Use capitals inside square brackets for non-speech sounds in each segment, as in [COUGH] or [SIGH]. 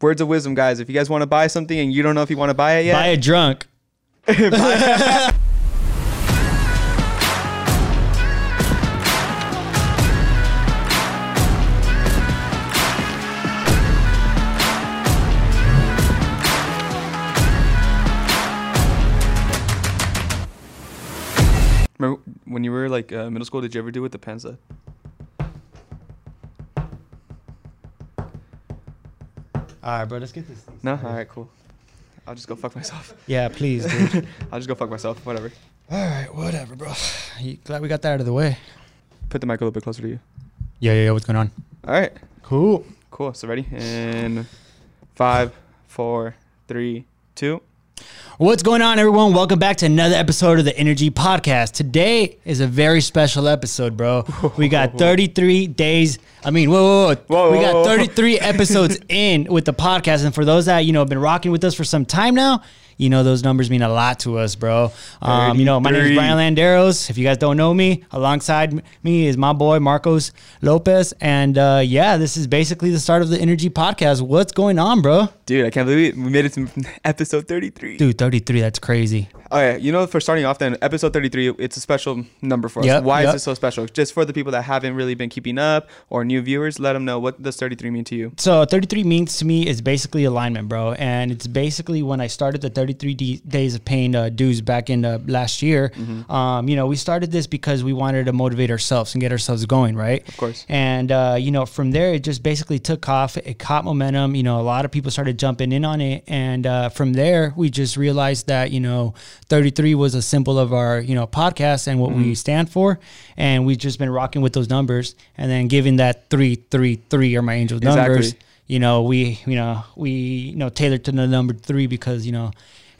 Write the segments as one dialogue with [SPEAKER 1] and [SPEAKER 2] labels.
[SPEAKER 1] words of wisdom, guys. If you guys want to buy something and you don't know if you want to buy it yet,
[SPEAKER 2] Buy a drunk. [LAUGHS]
[SPEAKER 1] remember when you were like uh, middle school? Did you ever do with the penza?
[SPEAKER 2] All right, bro. Let's get this.
[SPEAKER 1] No. All right, cool. I'll just go fuck myself. [LAUGHS]
[SPEAKER 2] Yeah, please, dude. [LAUGHS]
[SPEAKER 1] I'll just go fuck myself. Whatever.
[SPEAKER 2] All right, whatever, bro. You- Glad we got that out of the way.
[SPEAKER 1] Put the mic a little bit closer to you.
[SPEAKER 2] Yeah, yeah. yeah, What's going on?
[SPEAKER 1] All right.
[SPEAKER 2] Cool.
[SPEAKER 1] Cool. So ready? And five, four, three, two.
[SPEAKER 2] What's going on, everyone? Welcome back to another episode of the Inner-G Podcast. Today is a very special episode, bro. We got [LAUGHS] 33 days. I mean, whoa, whoa, whoa.
[SPEAKER 1] Whoa,
[SPEAKER 2] we got 33 episodes [LAUGHS] in with the podcast, and for those that you know have been rocking with us for some time now, you know those numbers mean a lot to us, bro. Um, you know, my name is Brian Landeros. If you guys don't know me, alongside me is my boy Marcos Lopez, and uh, yeah, this is basically the start of the Inner-G Podcast. What's going on, bro?
[SPEAKER 1] Dude, I can't believe it. we made it to [LAUGHS] episode 33.
[SPEAKER 2] Dude, 33. That's crazy.
[SPEAKER 1] Okay, you know, for starting off, then episode 33, it's a special number for us.
[SPEAKER 2] Yep,
[SPEAKER 1] Why
[SPEAKER 2] yep.
[SPEAKER 1] is it so special? Just for the people that haven't really been keeping up or new viewers, let them know what does 33 mean to you.
[SPEAKER 2] So 33 means to me is basically alignment, bro, and it's basically when I started the 33 d- days of paying uh, dues back in uh, last year.
[SPEAKER 1] Mm-hmm.
[SPEAKER 2] Um, you know, we started this because we wanted to motivate ourselves and get ourselves going, right? Of
[SPEAKER 1] course.
[SPEAKER 2] And uh, you know, from there, it just basically took off. It caught momentum. You know, a lot of people started jumping in on it, and uh, from there, we just realized that you know, 33 was a symbol of our you know podcast and what
[SPEAKER 1] Mm-hmm.
[SPEAKER 2] we stand for, and we've just been rocking with those numbers, and then giving that three, three, three are my angel numbers. You know, we, you know, we, you know, tailored to the number three because, you know,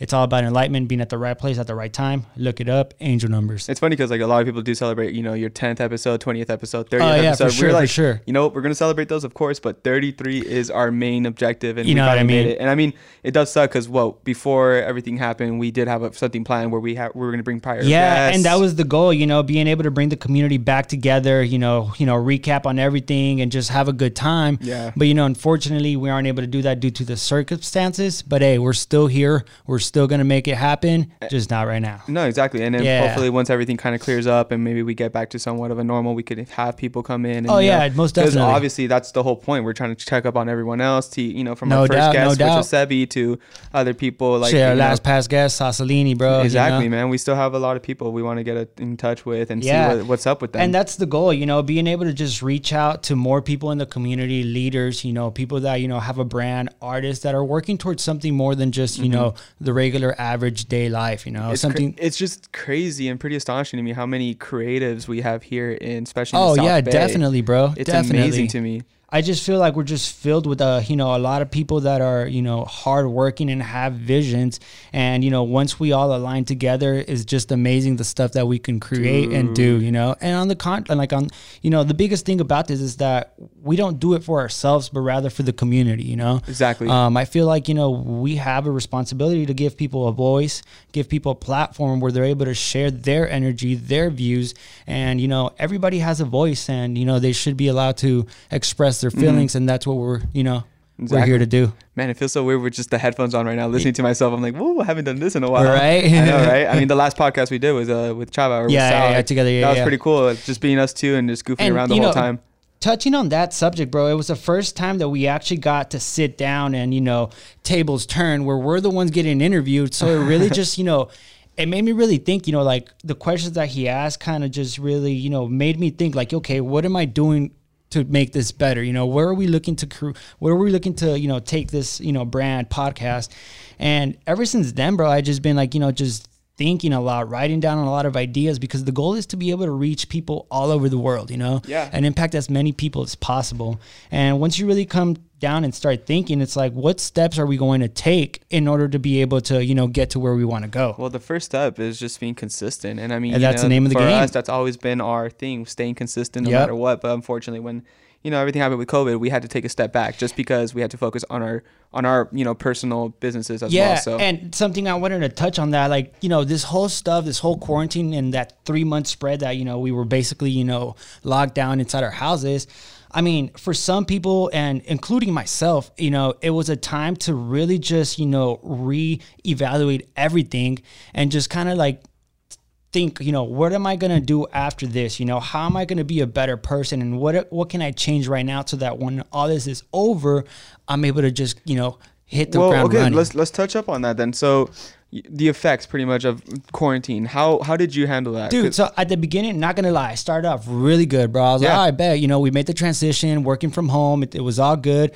[SPEAKER 2] it's all about enlightenment, being at the right place at the right time. Look it up, angel numbers.
[SPEAKER 1] It's funny because like a lot of people do celebrate, you know, your 10th episode, 20th episode, 30th
[SPEAKER 2] Oh, yeah,
[SPEAKER 1] episode.
[SPEAKER 2] for sure,
[SPEAKER 1] we're
[SPEAKER 2] for
[SPEAKER 1] like,
[SPEAKER 2] sure.
[SPEAKER 1] you know, we're gonna celebrate those, of course, but 33 is our main objective, and
[SPEAKER 2] You
[SPEAKER 1] we
[SPEAKER 2] know what I mean?
[SPEAKER 1] it. And I mean, it does suck because well, before everything happened, we did have a, something planned where we ha- we were gonna bring prior.
[SPEAKER 2] Yeah, and that was the goal, you know, being able to bring the community back together, you know, you know, recap on everything and just have a good time.
[SPEAKER 1] Yeah.
[SPEAKER 2] But you know, unfortunately, we aren't able to do that due to the circumstances. But hey, we're still here. We're still gonna make it happen, eh, just not right now.
[SPEAKER 1] No, exactly. And then
[SPEAKER 2] Yeah.
[SPEAKER 1] hopefully once everything kind of clears up and maybe we get back to somewhat of a normal, we could have people come in. And,
[SPEAKER 2] Oh,
[SPEAKER 1] you
[SPEAKER 2] yeah,
[SPEAKER 1] know,
[SPEAKER 2] most definitely.
[SPEAKER 1] Because obviously that's the whole point. We're trying to check up on everyone else to, you know, from
[SPEAKER 2] No
[SPEAKER 1] our first
[SPEAKER 2] doubt, no
[SPEAKER 1] guest, which
[SPEAKER 2] doubt.
[SPEAKER 1] was Sebi, to other people like,
[SPEAKER 2] Shit, our
[SPEAKER 1] you know,
[SPEAKER 2] last past guest, Sassolini, bro. you
[SPEAKER 1] exactly,
[SPEAKER 2] know?
[SPEAKER 1] man. We still have a lot of people we want to get in touch with and
[SPEAKER 2] Yeah.
[SPEAKER 1] see what, what's up with them.
[SPEAKER 2] And that's the goal, you know, being able to just reach out to more people in the community, leaders, you know, people that, you know, have a brand, artists that are working towards something more than just, you mm-hmm. know, the regular average day life, you know,
[SPEAKER 1] it's, cra-
[SPEAKER 2] something.
[SPEAKER 1] it's just crazy and pretty astonishing to me how many creatives we have here in, especially in
[SPEAKER 2] oh, yeah,
[SPEAKER 1] Bay.
[SPEAKER 2] definitely, bro.
[SPEAKER 1] It's
[SPEAKER 2] definitely.
[SPEAKER 1] amazing to me.
[SPEAKER 2] I just feel like we're just filled with uh, you know, a lot of people that are, you know, hardworking and have visions. And, you know, once we all align together, it's just amazing the stuff that we can create and do, you know. And on the con like on you know, the biggest thing about this is that we don't do it for ourselves, but rather for the community, you know.
[SPEAKER 1] Exactly.
[SPEAKER 2] Um, I feel like, you know, we have a responsibility to give people a voice, give people a platform where they're able to share their energy, their views. And, you know, everybody has a voice and, you know, they should be allowed to express their feelings. And that's what we're, you know, we're here to do.
[SPEAKER 1] Man, it feels so weird with just the headphones on right now, listening to myself. I'm like, whoa, I haven't done this in a while.
[SPEAKER 2] Right?
[SPEAKER 1] I know, right? I mean, the [LAUGHS] last podcast we did was uh, with Chava or with
[SPEAKER 2] Yeah,
[SPEAKER 1] Sal.
[SPEAKER 2] yeah, yeah, together, yeah,
[SPEAKER 1] that was
[SPEAKER 2] yeah.
[SPEAKER 1] pretty cool. Just being us two and just goofing around the whole
[SPEAKER 2] know,
[SPEAKER 1] time.
[SPEAKER 2] Touching on that subject, bro, it was the first time that we actually got to sit down and, you know, tables turn where we're the ones getting interviewed. So it really [LAUGHS] just, you know, it made me really think, you know, like the questions that he asked kind of just really, you know, made me think like, okay, what am I doing to make this better? You know, where are we looking to crew? Where are we looking to, you know, take this, you know, brand podcast? And ever since then, bro, I just been like, you know, just thinking a lot, writing down a lot of ideas because the goal is to be able to reach people all over the world, you know,
[SPEAKER 1] Yeah.
[SPEAKER 2] and impact as many people as possible. And once you really come down and start thinking, it's like, what steps are we going to take in order to be able to, you know, get to where we want to go?
[SPEAKER 1] Well, the first step is just being consistent, and I mean,
[SPEAKER 2] And that's the name of the
[SPEAKER 1] for
[SPEAKER 2] game.
[SPEAKER 1] us, that's always been our thing, staying consistent no
[SPEAKER 2] Yep.
[SPEAKER 1] matter what. But unfortunately, when you know everything happened with COVID, we had to take a step back just because we had to focus on our on our you know personal businesses as
[SPEAKER 2] yeah,
[SPEAKER 1] well. So
[SPEAKER 2] and something I wanted to touch on that, like you know, this whole stuff, this whole quarantine and that three month spread that you know we were basically you know locked down inside our houses. I mean, for some people and including myself, you know, it was a time to really just, you know, reevaluate everything and just kind of like think, you know, what am I going to do after this? You know, how am I going to be a better person and what what can I change right now so that when all this is over, I'm able to just, you know, hit the
[SPEAKER 1] well,
[SPEAKER 2] ground
[SPEAKER 1] okay,
[SPEAKER 2] running.
[SPEAKER 1] let's let's touch up on that then. So, the effects pretty much of quarantine. How how did you handle that?
[SPEAKER 2] Dude, so at the beginning, not gonna lie, I started off really good, bro. I was
[SPEAKER 1] Yeah.
[SPEAKER 2] like, I bet, you know, we made the transition, working from home, it, it was all good.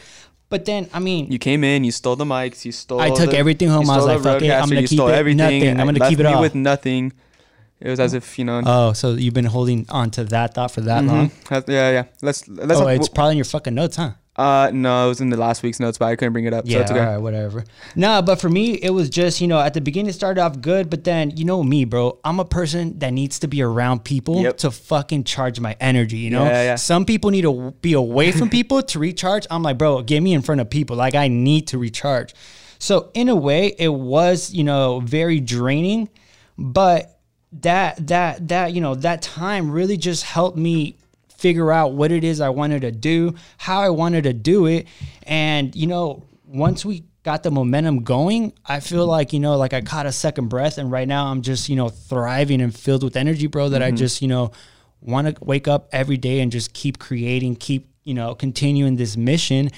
[SPEAKER 2] But then, I mean,
[SPEAKER 1] you came in, you stole the mics, you stole.
[SPEAKER 2] I took
[SPEAKER 1] the-
[SPEAKER 2] everything home. I was like, fuck it, I'm gonna keep it
[SPEAKER 1] everything.
[SPEAKER 2] nothing. I'm gonna keep it all.
[SPEAKER 1] with nothing. It was as if you know.
[SPEAKER 2] oh, so you've been holding on to that thought for that long?
[SPEAKER 1] mhm. Has- Yeah, yeah. Let's let's.
[SPEAKER 2] Oh,
[SPEAKER 1] not-
[SPEAKER 2] it's probably in your fucking notes, huh?
[SPEAKER 1] Uh, no, it was in the last week's notes, but I couldn't bring it up. so
[SPEAKER 2] Yeah,
[SPEAKER 1] it's okay.
[SPEAKER 2] all right, whatever. No, but for me, it was just you know at the beginning it started off good, but then you know me, bro. I'm a person that needs to be around people
[SPEAKER 1] Yep.
[SPEAKER 2] to fucking charge my energy. You know,
[SPEAKER 1] Yeah, yeah.
[SPEAKER 2] some people need to be away from people to recharge. I'm like, bro, get me in front of people. Like I need to recharge. So in a way, it was you know very draining, but that that that you know that time really just helped me figure out what it is I wanted to do, how I wanted to do it. And, you know, once we got the momentum going, I feel like, you know, like I caught a second breath and right now I'm just, you know, thriving and filled with energy, bro, that I mm-hmm. just, you know, want to wake up every day and just keep creating, keep, you know, continuing this mission.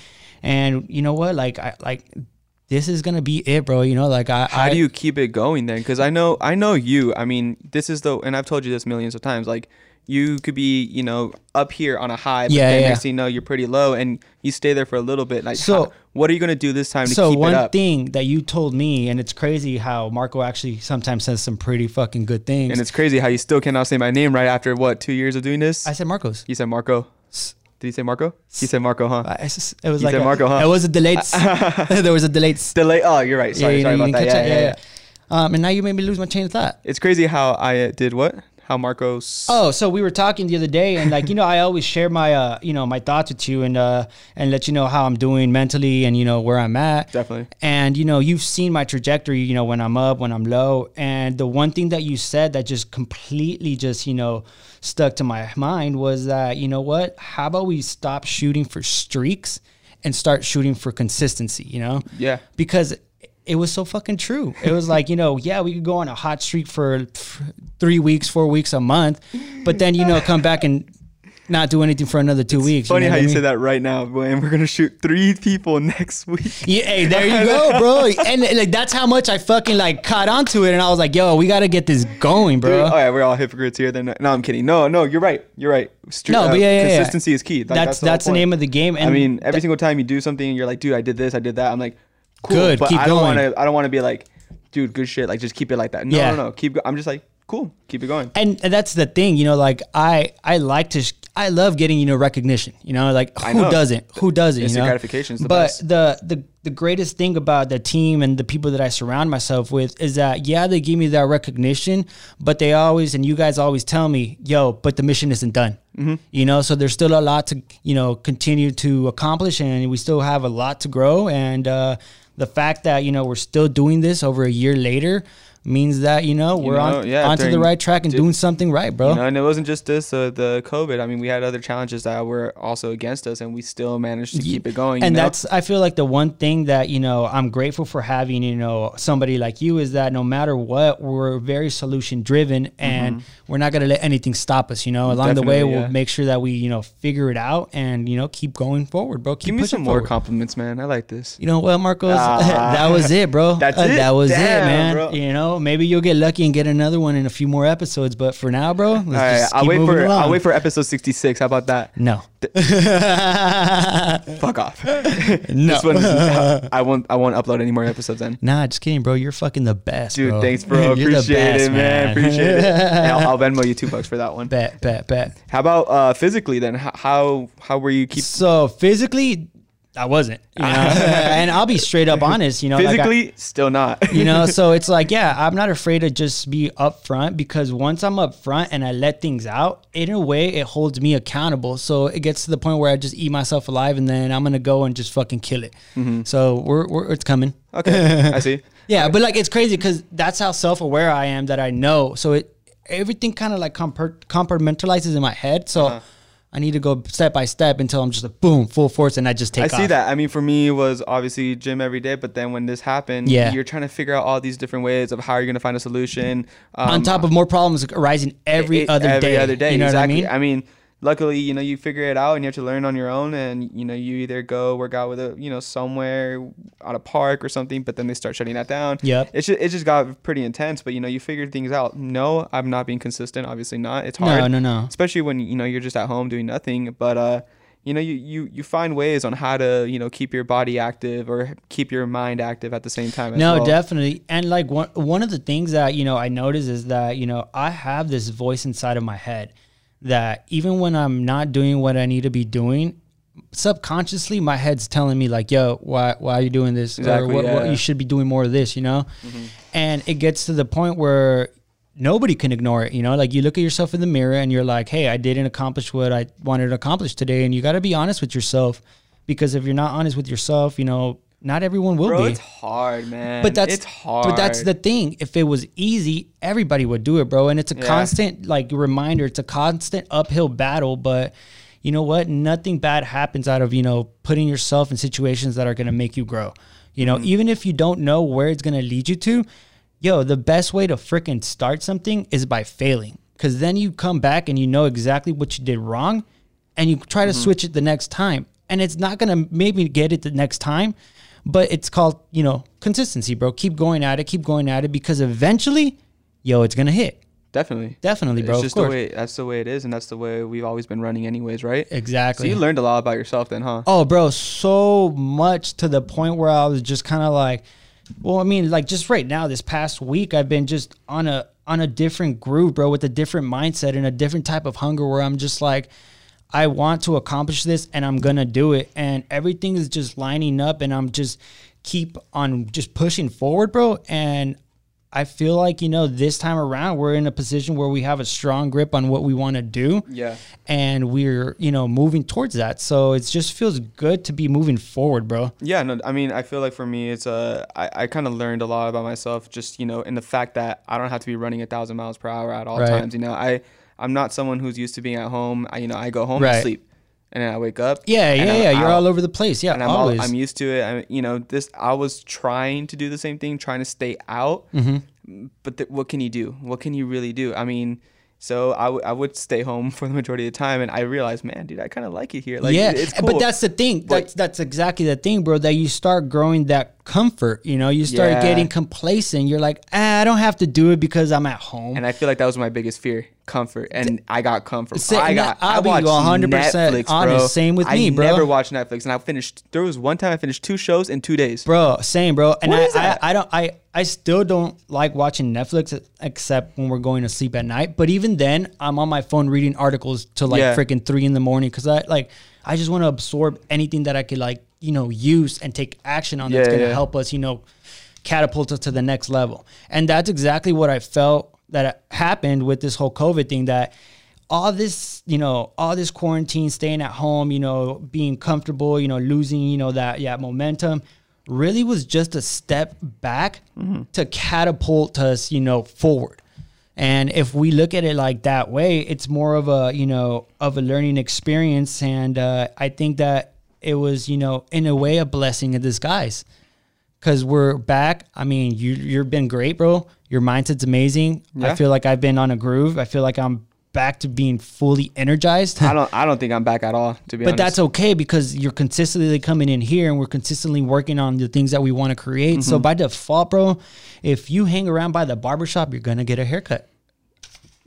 [SPEAKER 2] And you know what? Like I like this is gonna be it, bro. You know, like I
[SPEAKER 1] How
[SPEAKER 2] I,
[SPEAKER 1] do you keep it going then? Because I know I know you. I mean, this is the and I've told you this millions of times. Like you could be, you know, up here on a high, but
[SPEAKER 2] Yeah,
[SPEAKER 1] then
[SPEAKER 2] yeah.
[SPEAKER 1] next thing you know, you're pretty low, and you stay there for a little bit. Like,
[SPEAKER 2] So-
[SPEAKER 1] how- what are you gonna do this time to
[SPEAKER 2] so
[SPEAKER 1] keep it up?
[SPEAKER 2] So, one thing that you told me, and it's crazy how Marco actually sometimes says some pretty fucking good things.
[SPEAKER 1] and it's crazy how you still cannot say my name right after what two years of doing this.
[SPEAKER 2] I said Marcos.
[SPEAKER 1] you said Marco. Did you say Marco? He said Marco, huh?
[SPEAKER 2] I, it was
[SPEAKER 1] You
[SPEAKER 2] like
[SPEAKER 1] said
[SPEAKER 2] a,
[SPEAKER 1] Marco, huh?
[SPEAKER 2] It was a delayed. [LAUGHS] [LAUGHS] there was a delayed.
[SPEAKER 1] Delay. Oh, you're right. Sorry,
[SPEAKER 2] you
[SPEAKER 1] sorry about that. Yeah, yeah, yeah,
[SPEAKER 2] Um, and now you made me lose my chain of thought.
[SPEAKER 1] It's crazy how I uh, did what? How Marcos.
[SPEAKER 2] Oh, so we were talking the other day, and like you know, I always share my uh, you know, my thoughts with you, and uh, and let you know how I'm doing mentally, and you know where I'm at.
[SPEAKER 1] Definitely.
[SPEAKER 2] And you know, you've seen my trajectory. You know, when I'm up, when I'm low, and the one thing that you said that just completely just you know stuck to my mind was that you know what? How about we stop shooting for streaks and start shooting for consistency? You know?
[SPEAKER 1] Yeah.
[SPEAKER 2] because it was so fucking true. It was like, you know, yeah, we could go on a hot streak for three weeks, four weeks, a month, but then, you know, come back and not do anything for another two weeks.
[SPEAKER 1] Funny
[SPEAKER 2] know
[SPEAKER 1] how you
[SPEAKER 2] mean?
[SPEAKER 1] say that right now, boy, and we're gonna shoot three people next week.
[SPEAKER 2] Yeah, hey, there you go, bro. And like that's how much I fucking like caught onto it, and I was like, "Yo, we got to get this going,
[SPEAKER 1] Dude,
[SPEAKER 2] bro."
[SPEAKER 1] oh yeah, we're all hypocrites here. Then no, I'm kidding. No, no, you're right. You're right. Stre-
[SPEAKER 2] No, but uh, yeah, yeah, yeah.
[SPEAKER 1] consistency is key. Like,
[SPEAKER 2] that's that's the,
[SPEAKER 1] whole point.
[SPEAKER 2] name of the game. And
[SPEAKER 1] I mean, every
[SPEAKER 2] th-
[SPEAKER 1] single time you do something, and you're like, dude, I did this, I did that. I'm like, cool,
[SPEAKER 2] Good,
[SPEAKER 1] but
[SPEAKER 2] keep
[SPEAKER 1] I don't
[SPEAKER 2] going.
[SPEAKER 1] want to. I don't want to be like, dude, good shit. Like, just keep it like that. No,
[SPEAKER 2] Yeah.
[SPEAKER 1] no, no. Keep. Go- I'm just like, cool. Keep it going.
[SPEAKER 2] and and that's the thing, you know, like I I like to sh- I love getting you know recognition, you know, like who
[SPEAKER 1] know.
[SPEAKER 2] doesn't? Who doesn't?
[SPEAKER 1] Instant
[SPEAKER 2] you know?
[SPEAKER 1] gratification is the
[SPEAKER 2] but
[SPEAKER 1] best.
[SPEAKER 2] the the the greatest thing about the team and the people that I surround myself with is that yeah, they give me that recognition, but they always and you guys always tell me, yo, but the mission isn't done.
[SPEAKER 1] Mm-hmm.
[SPEAKER 2] You know, so there's still a lot to you know continue to accomplish, and we still have a lot to grow. And uh, the fact that you know we're still doing this over a year later means that you know we're
[SPEAKER 1] know,
[SPEAKER 2] on
[SPEAKER 1] yeah,
[SPEAKER 2] onto the right track and doing something right, bro.
[SPEAKER 1] You know, and it wasn't just this, uh, the COVID. I mean, we had other challenges that were also against us, and we still managed to keep it going.
[SPEAKER 2] and
[SPEAKER 1] know?
[SPEAKER 2] that's i feel like the one thing that you know i'm grateful for having you know somebody like you is that no matter what we're very solution driven and we're not going to let anything stop us you know along the way
[SPEAKER 1] Mm-hmm.
[SPEAKER 2] We'll make sure that we you know figure it out and you know keep going forward bro keep
[SPEAKER 1] Give me some more compliments, man. I like this.
[SPEAKER 2] you know what, Marcos?
[SPEAKER 1] Ah. [LAUGHS]
[SPEAKER 2] that was it, bro.
[SPEAKER 1] That's
[SPEAKER 2] Uh,
[SPEAKER 1] it?
[SPEAKER 2] That was it, man.
[SPEAKER 1] bro.
[SPEAKER 2] You know, maybe you'll get lucky and get another one in a few more episodes. But for now, bro, let's
[SPEAKER 1] All right,
[SPEAKER 2] just
[SPEAKER 1] I'll wait for
[SPEAKER 2] along.
[SPEAKER 1] I'll wait for episode 66. How about that?
[SPEAKER 2] no. [LAUGHS]
[SPEAKER 1] Fuck off.
[SPEAKER 2] no. [LAUGHS]
[SPEAKER 1] This one, I won't. I won't upload any more episodes then.
[SPEAKER 2] Nah, just kidding, bro. You're fucking the best,
[SPEAKER 1] Dude,
[SPEAKER 2] bro.
[SPEAKER 1] thanks, bro. [LAUGHS]
[SPEAKER 2] You're the
[SPEAKER 1] Appreciate
[SPEAKER 2] best,
[SPEAKER 1] it, man. Appreciate it. And I'll, I'll Venmo you two bucks for that one.
[SPEAKER 2] bet, bet, bet.
[SPEAKER 1] How about uh, physically then? How, how how were you keep
[SPEAKER 2] So physically, I wasn't. You know, [LAUGHS] and I'll be straight up honest. You know, like I-
[SPEAKER 1] physically? Still not. [LAUGHS]
[SPEAKER 2] you know so it's like [LAUGHS] yeah i'm not afraid to just be upfront because once i'm upfront and i let things out in a way it holds me accountable so it gets to the point where i just eat myself alive and then i'm gonna go and just fucking kill it mm-hmm. so we're, we're it's coming
[SPEAKER 1] okay, I see.
[SPEAKER 2] yeah but like it's crazy because that's how self-aware i am that i know so it everything kind of like compar- compartmentalizes in my head so uh-huh. I need to go step by step until I'm just like boom, full force, and I just take.
[SPEAKER 1] I see that. I mean, for me, it was obviously gym every day. But then when this happened,
[SPEAKER 2] Yeah.
[SPEAKER 1] you're trying to figure out all these different ways of how you're gonna find a solution. Um,
[SPEAKER 2] On top of more problems arising every
[SPEAKER 1] it-
[SPEAKER 2] other
[SPEAKER 1] every
[SPEAKER 2] day.
[SPEAKER 1] Every other day.
[SPEAKER 2] You know
[SPEAKER 1] exactly.
[SPEAKER 2] what I mean?
[SPEAKER 1] Luckily, you know, you figure it out and you have to learn on your own. And you know, you either go work out with a, you know, somewhere on a park or something. But then they start shutting that down.
[SPEAKER 2] Yep.
[SPEAKER 1] It just, it just got pretty intense. But you know, you figured things out. No, I'm not being consistent. Obviously not. It's hard.
[SPEAKER 2] No, no, no.
[SPEAKER 1] Especially when you know you're just at home doing nothing. But uh. You know, you, you, you find ways on how to, you know, keep your body active or keep your mind active at the same time. As
[SPEAKER 2] No,
[SPEAKER 1] well.
[SPEAKER 2] definitely. And like one one of the things that, you know, I notice is that, you know, I have this voice inside of my head that even when I'm not doing what I need to be doing, subconsciously my head's telling me like, yo, why why are you doing this?
[SPEAKER 1] Exactly,
[SPEAKER 2] or what, what
[SPEAKER 1] yeah.
[SPEAKER 2] you should be doing more of this, you know?
[SPEAKER 1] Mm-hmm.
[SPEAKER 2] And it gets to the point where nobody can ignore it, you know? Like you look at yourself in the mirror and you're like, hey, I didn't accomplish what I wanted to accomplish today. And you gotta be honest with yourself. Because if you're not honest with yourself, you know, not everyone will
[SPEAKER 1] Bro,
[SPEAKER 2] be.
[SPEAKER 1] it's hard, man.
[SPEAKER 2] But that's
[SPEAKER 1] it's hard.
[SPEAKER 2] But that's the thing. If it was easy, everybody would do it, bro. And it's a
[SPEAKER 1] Yeah.
[SPEAKER 2] constant like reminder. It's a constant uphill battle. But you know what? Nothing bad happens out of you know putting yourself in situations that are gonna make you grow. You know, even if you don't know where it's gonna lead you to, yo, the best way to freaking start something is by failing. Cause then you come back and you know exactly what you did wrong, and you try to
[SPEAKER 1] Mm-hmm.
[SPEAKER 2] switch it the next time. And it's not gonna maybe get it the next time, but it's called you know consistency, bro. Keep going at it, keep going at it, because eventually, yo, it's gonna hit.
[SPEAKER 1] Definitely.
[SPEAKER 2] Definitely, bro.
[SPEAKER 1] It's just the way that's the way it is, and that's the way we've always been running, anyways, right? So
[SPEAKER 2] Exactly.
[SPEAKER 1] you learned a lot about yourself, then, huh?
[SPEAKER 2] Oh, bro, so much to the point where I was just kind of like, well, I mean, like just right now, this past week, I've been just on a on a different groove, bro, with a different mindset and a different type of hunger where I'm just like, I want to accomplish this and I'm gonna do it, and everything is just lining up, and I'm just keep on just pushing forward, bro, and. I feel like you know this time around we're in a position where we have a strong grip on what we want to do
[SPEAKER 1] Yeah.
[SPEAKER 2] and we're you know moving towards that so it just feels good to be moving forward bro
[SPEAKER 1] Yeah, no, I mean, I feel like for me, it's uh, I, I kind of learned a lot about myself, just you know, in the fact that I don't have to be running a thousand miles per hour at all
[SPEAKER 2] Right.
[SPEAKER 1] times. You know, I I'm not someone who's used to being at home. I, you know, I go home
[SPEAKER 2] Right.
[SPEAKER 1] and sleep, and then I wake up.
[SPEAKER 2] yeah yeah
[SPEAKER 1] I'm
[SPEAKER 2] yeah you're all over the place yeah
[SPEAKER 1] and I'm all, I'm used to it. I, you know, this I was trying to do the same thing, trying to stay out.
[SPEAKER 2] Mm-hmm.
[SPEAKER 1] But th- what can you do? What can you really do? I mean, so I, w- I would stay home [LAUGHS] for the majority of the time, and I realized, man, dude, I kind of like it here. Like,
[SPEAKER 2] yeah
[SPEAKER 1] it's cool.
[SPEAKER 2] but that's the thing that's that's exactly the thing bro that you start growing that comfort you know you start
[SPEAKER 1] Yeah.
[SPEAKER 2] getting complacent you're like ah, i don't have to do it because i'm at home
[SPEAKER 1] and I feel like that was my biggest fear, comfort, and I got comfort.
[SPEAKER 2] Sa-
[SPEAKER 1] I got.
[SPEAKER 2] I'll
[SPEAKER 1] I
[SPEAKER 2] be
[SPEAKER 1] watched
[SPEAKER 2] 100%
[SPEAKER 1] Netflix, bro.
[SPEAKER 2] honest. Same with
[SPEAKER 1] I
[SPEAKER 2] me, bro.
[SPEAKER 1] I never watched Netflix, and I finished. There was one time I finished two shows in two days.
[SPEAKER 2] bro same bro and I. I i don't i i still don't like watching netflix except when we're going to sleep at night but even then i'm on my phone reading articles till like
[SPEAKER 1] Yeah.
[SPEAKER 2] freaking three in the morning because i like i just want to absorb anything that i could like you know use and take action on that's
[SPEAKER 1] Yeah,
[SPEAKER 2] gonna
[SPEAKER 1] yeah.
[SPEAKER 2] help us you know catapult us to the next level and that's exactly what i felt that happened with this whole covid thing that all this, you know, all this quarantine, staying at home, you know, being comfortable, you know, losing, you know, that yeah momentum, really was just a step back to catapult us, you know, forward. And if we look at it like that way, it's more of a, you know, of a learning experience. And uh, I think that it was, you know, in a way, a blessing in disguise because we're back. I mean, you you've been great, bro. Your mindset's amazing. I feel like I've been on a groove. I feel like I'm back to being fully energized.
[SPEAKER 1] I don't. I don't think I'm back at all. To be honest.
[SPEAKER 2] but
[SPEAKER 1] honest.
[SPEAKER 2] that's okay because you're consistently coming in here and we're consistently working on the things that we want to create.
[SPEAKER 1] Mm-hmm.
[SPEAKER 2] So by default, bro, if you hang around by the barbershop, you're gonna get a haircut.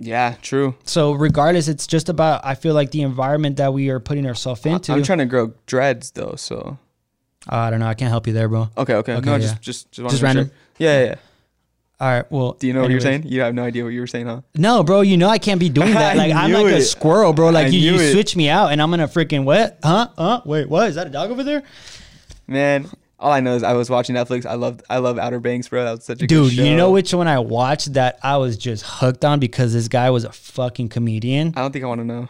[SPEAKER 1] Yeah, true.
[SPEAKER 2] So regardless, it's just about I feel like the environment that we are putting ourselves into.
[SPEAKER 1] I'm trying to grow dreads though, so uh,
[SPEAKER 2] I don't know. I can't help you there, bro.
[SPEAKER 1] okay, okay.
[SPEAKER 2] Okay,
[SPEAKER 1] no,
[SPEAKER 2] yeah.
[SPEAKER 1] just just just,
[SPEAKER 2] Just random?
[SPEAKER 1] Sure. Yeah, yeah, yeah.
[SPEAKER 2] All right. Well,
[SPEAKER 1] Do you know what you're saying? You have no idea what you were saying, huh?
[SPEAKER 2] No, bro, you know I can't be doing that. [LAUGHS] Like I'm like a squirrel, bro. Like
[SPEAKER 1] I
[SPEAKER 2] you, you
[SPEAKER 1] it.
[SPEAKER 2] switch me out, and I'm gonna freaking what? Huh? Huh? Wait, what? Is that a dog over there?
[SPEAKER 1] Man, all I know is I was watching Netflix. I loved I love Outer Banks, bro. That was such a good
[SPEAKER 2] Dude, you know which one I watched that I was just hooked on because this guy was a fucking comedian.
[SPEAKER 1] I don't think I want to know.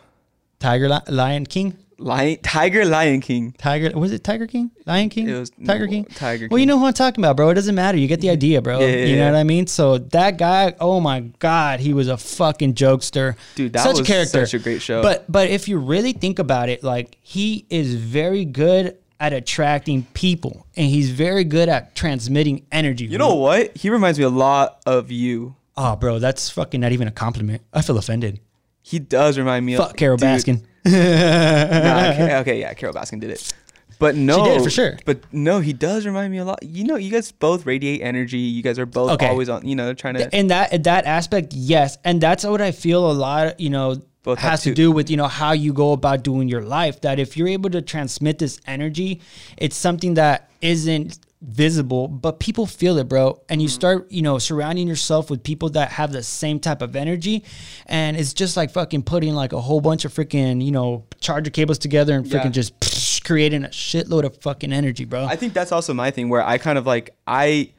[SPEAKER 2] Tiger Li- Lion King.
[SPEAKER 1] Lion Tiger Lion King.
[SPEAKER 2] Tiger was it Tiger King? Lion King?
[SPEAKER 1] It was-
[SPEAKER 2] Tiger King.
[SPEAKER 1] Tiger
[SPEAKER 2] Well, you know who I'm talking about, bro. It doesn't matter. You get the idea, bro.
[SPEAKER 1] Yeah, yeah,
[SPEAKER 2] you know
[SPEAKER 1] yeah.
[SPEAKER 2] what I mean? So that guy, oh my god, he was a fucking jokester.
[SPEAKER 1] Dude, that
[SPEAKER 2] such
[SPEAKER 1] was
[SPEAKER 2] a character.
[SPEAKER 1] such a great show.
[SPEAKER 2] But but if you really think about it, like he is very good at attracting people, and he's very good at transmitting energy.
[SPEAKER 1] You know what? He reminds me a lot of you.
[SPEAKER 2] Oh, bro, that's fucking not even a compliment. I feel offended.
[SPEAKER 1] He does remind me
[SPEAKER 2] Fuck
[SPEAKER 1] of
[SPEAKER 2] Carole
[SPEAKER 1] dude,
[SPEAKER 2] Baskin. [LAUGHS]
[SPEAKER 1] Nah, okay, okay, yeah, Carole Baskin did it. But no, she
[SPEAKER 2] did, for sure.
[SPEAKER 1] But no, he does remind me a lot. You know, you guys both radiate energy. You guys are both
[SPEAKER 2] Okay.
[SPEAKER 1] always on. You know, trying to.
[SPEAKER 2] in that in that aspect, yes, and that's what I feel a lot. You know,
[SPEAKER 1] Both
[SPEAKER 2] has to do with you know how you go about doing your life. That if you're able to transmit this energy, it's something that isn't visible, but people feel it, bro. And you
[SPEAKER 1] Mm-hmm.
[SPEAKER 2] start, you know, surrounding yourself with people that have the same type of energy, and it's just like fucking putting like a whole bunch of freaking, you know, charger cables together and freaking
[SPEAKER 1] Yeah.
[SPEAKER 2] just [LAUGHS] creating a shitload of fucking energy, bro.
[SPEAKER 1] I think that's also my thing where I kind of like I,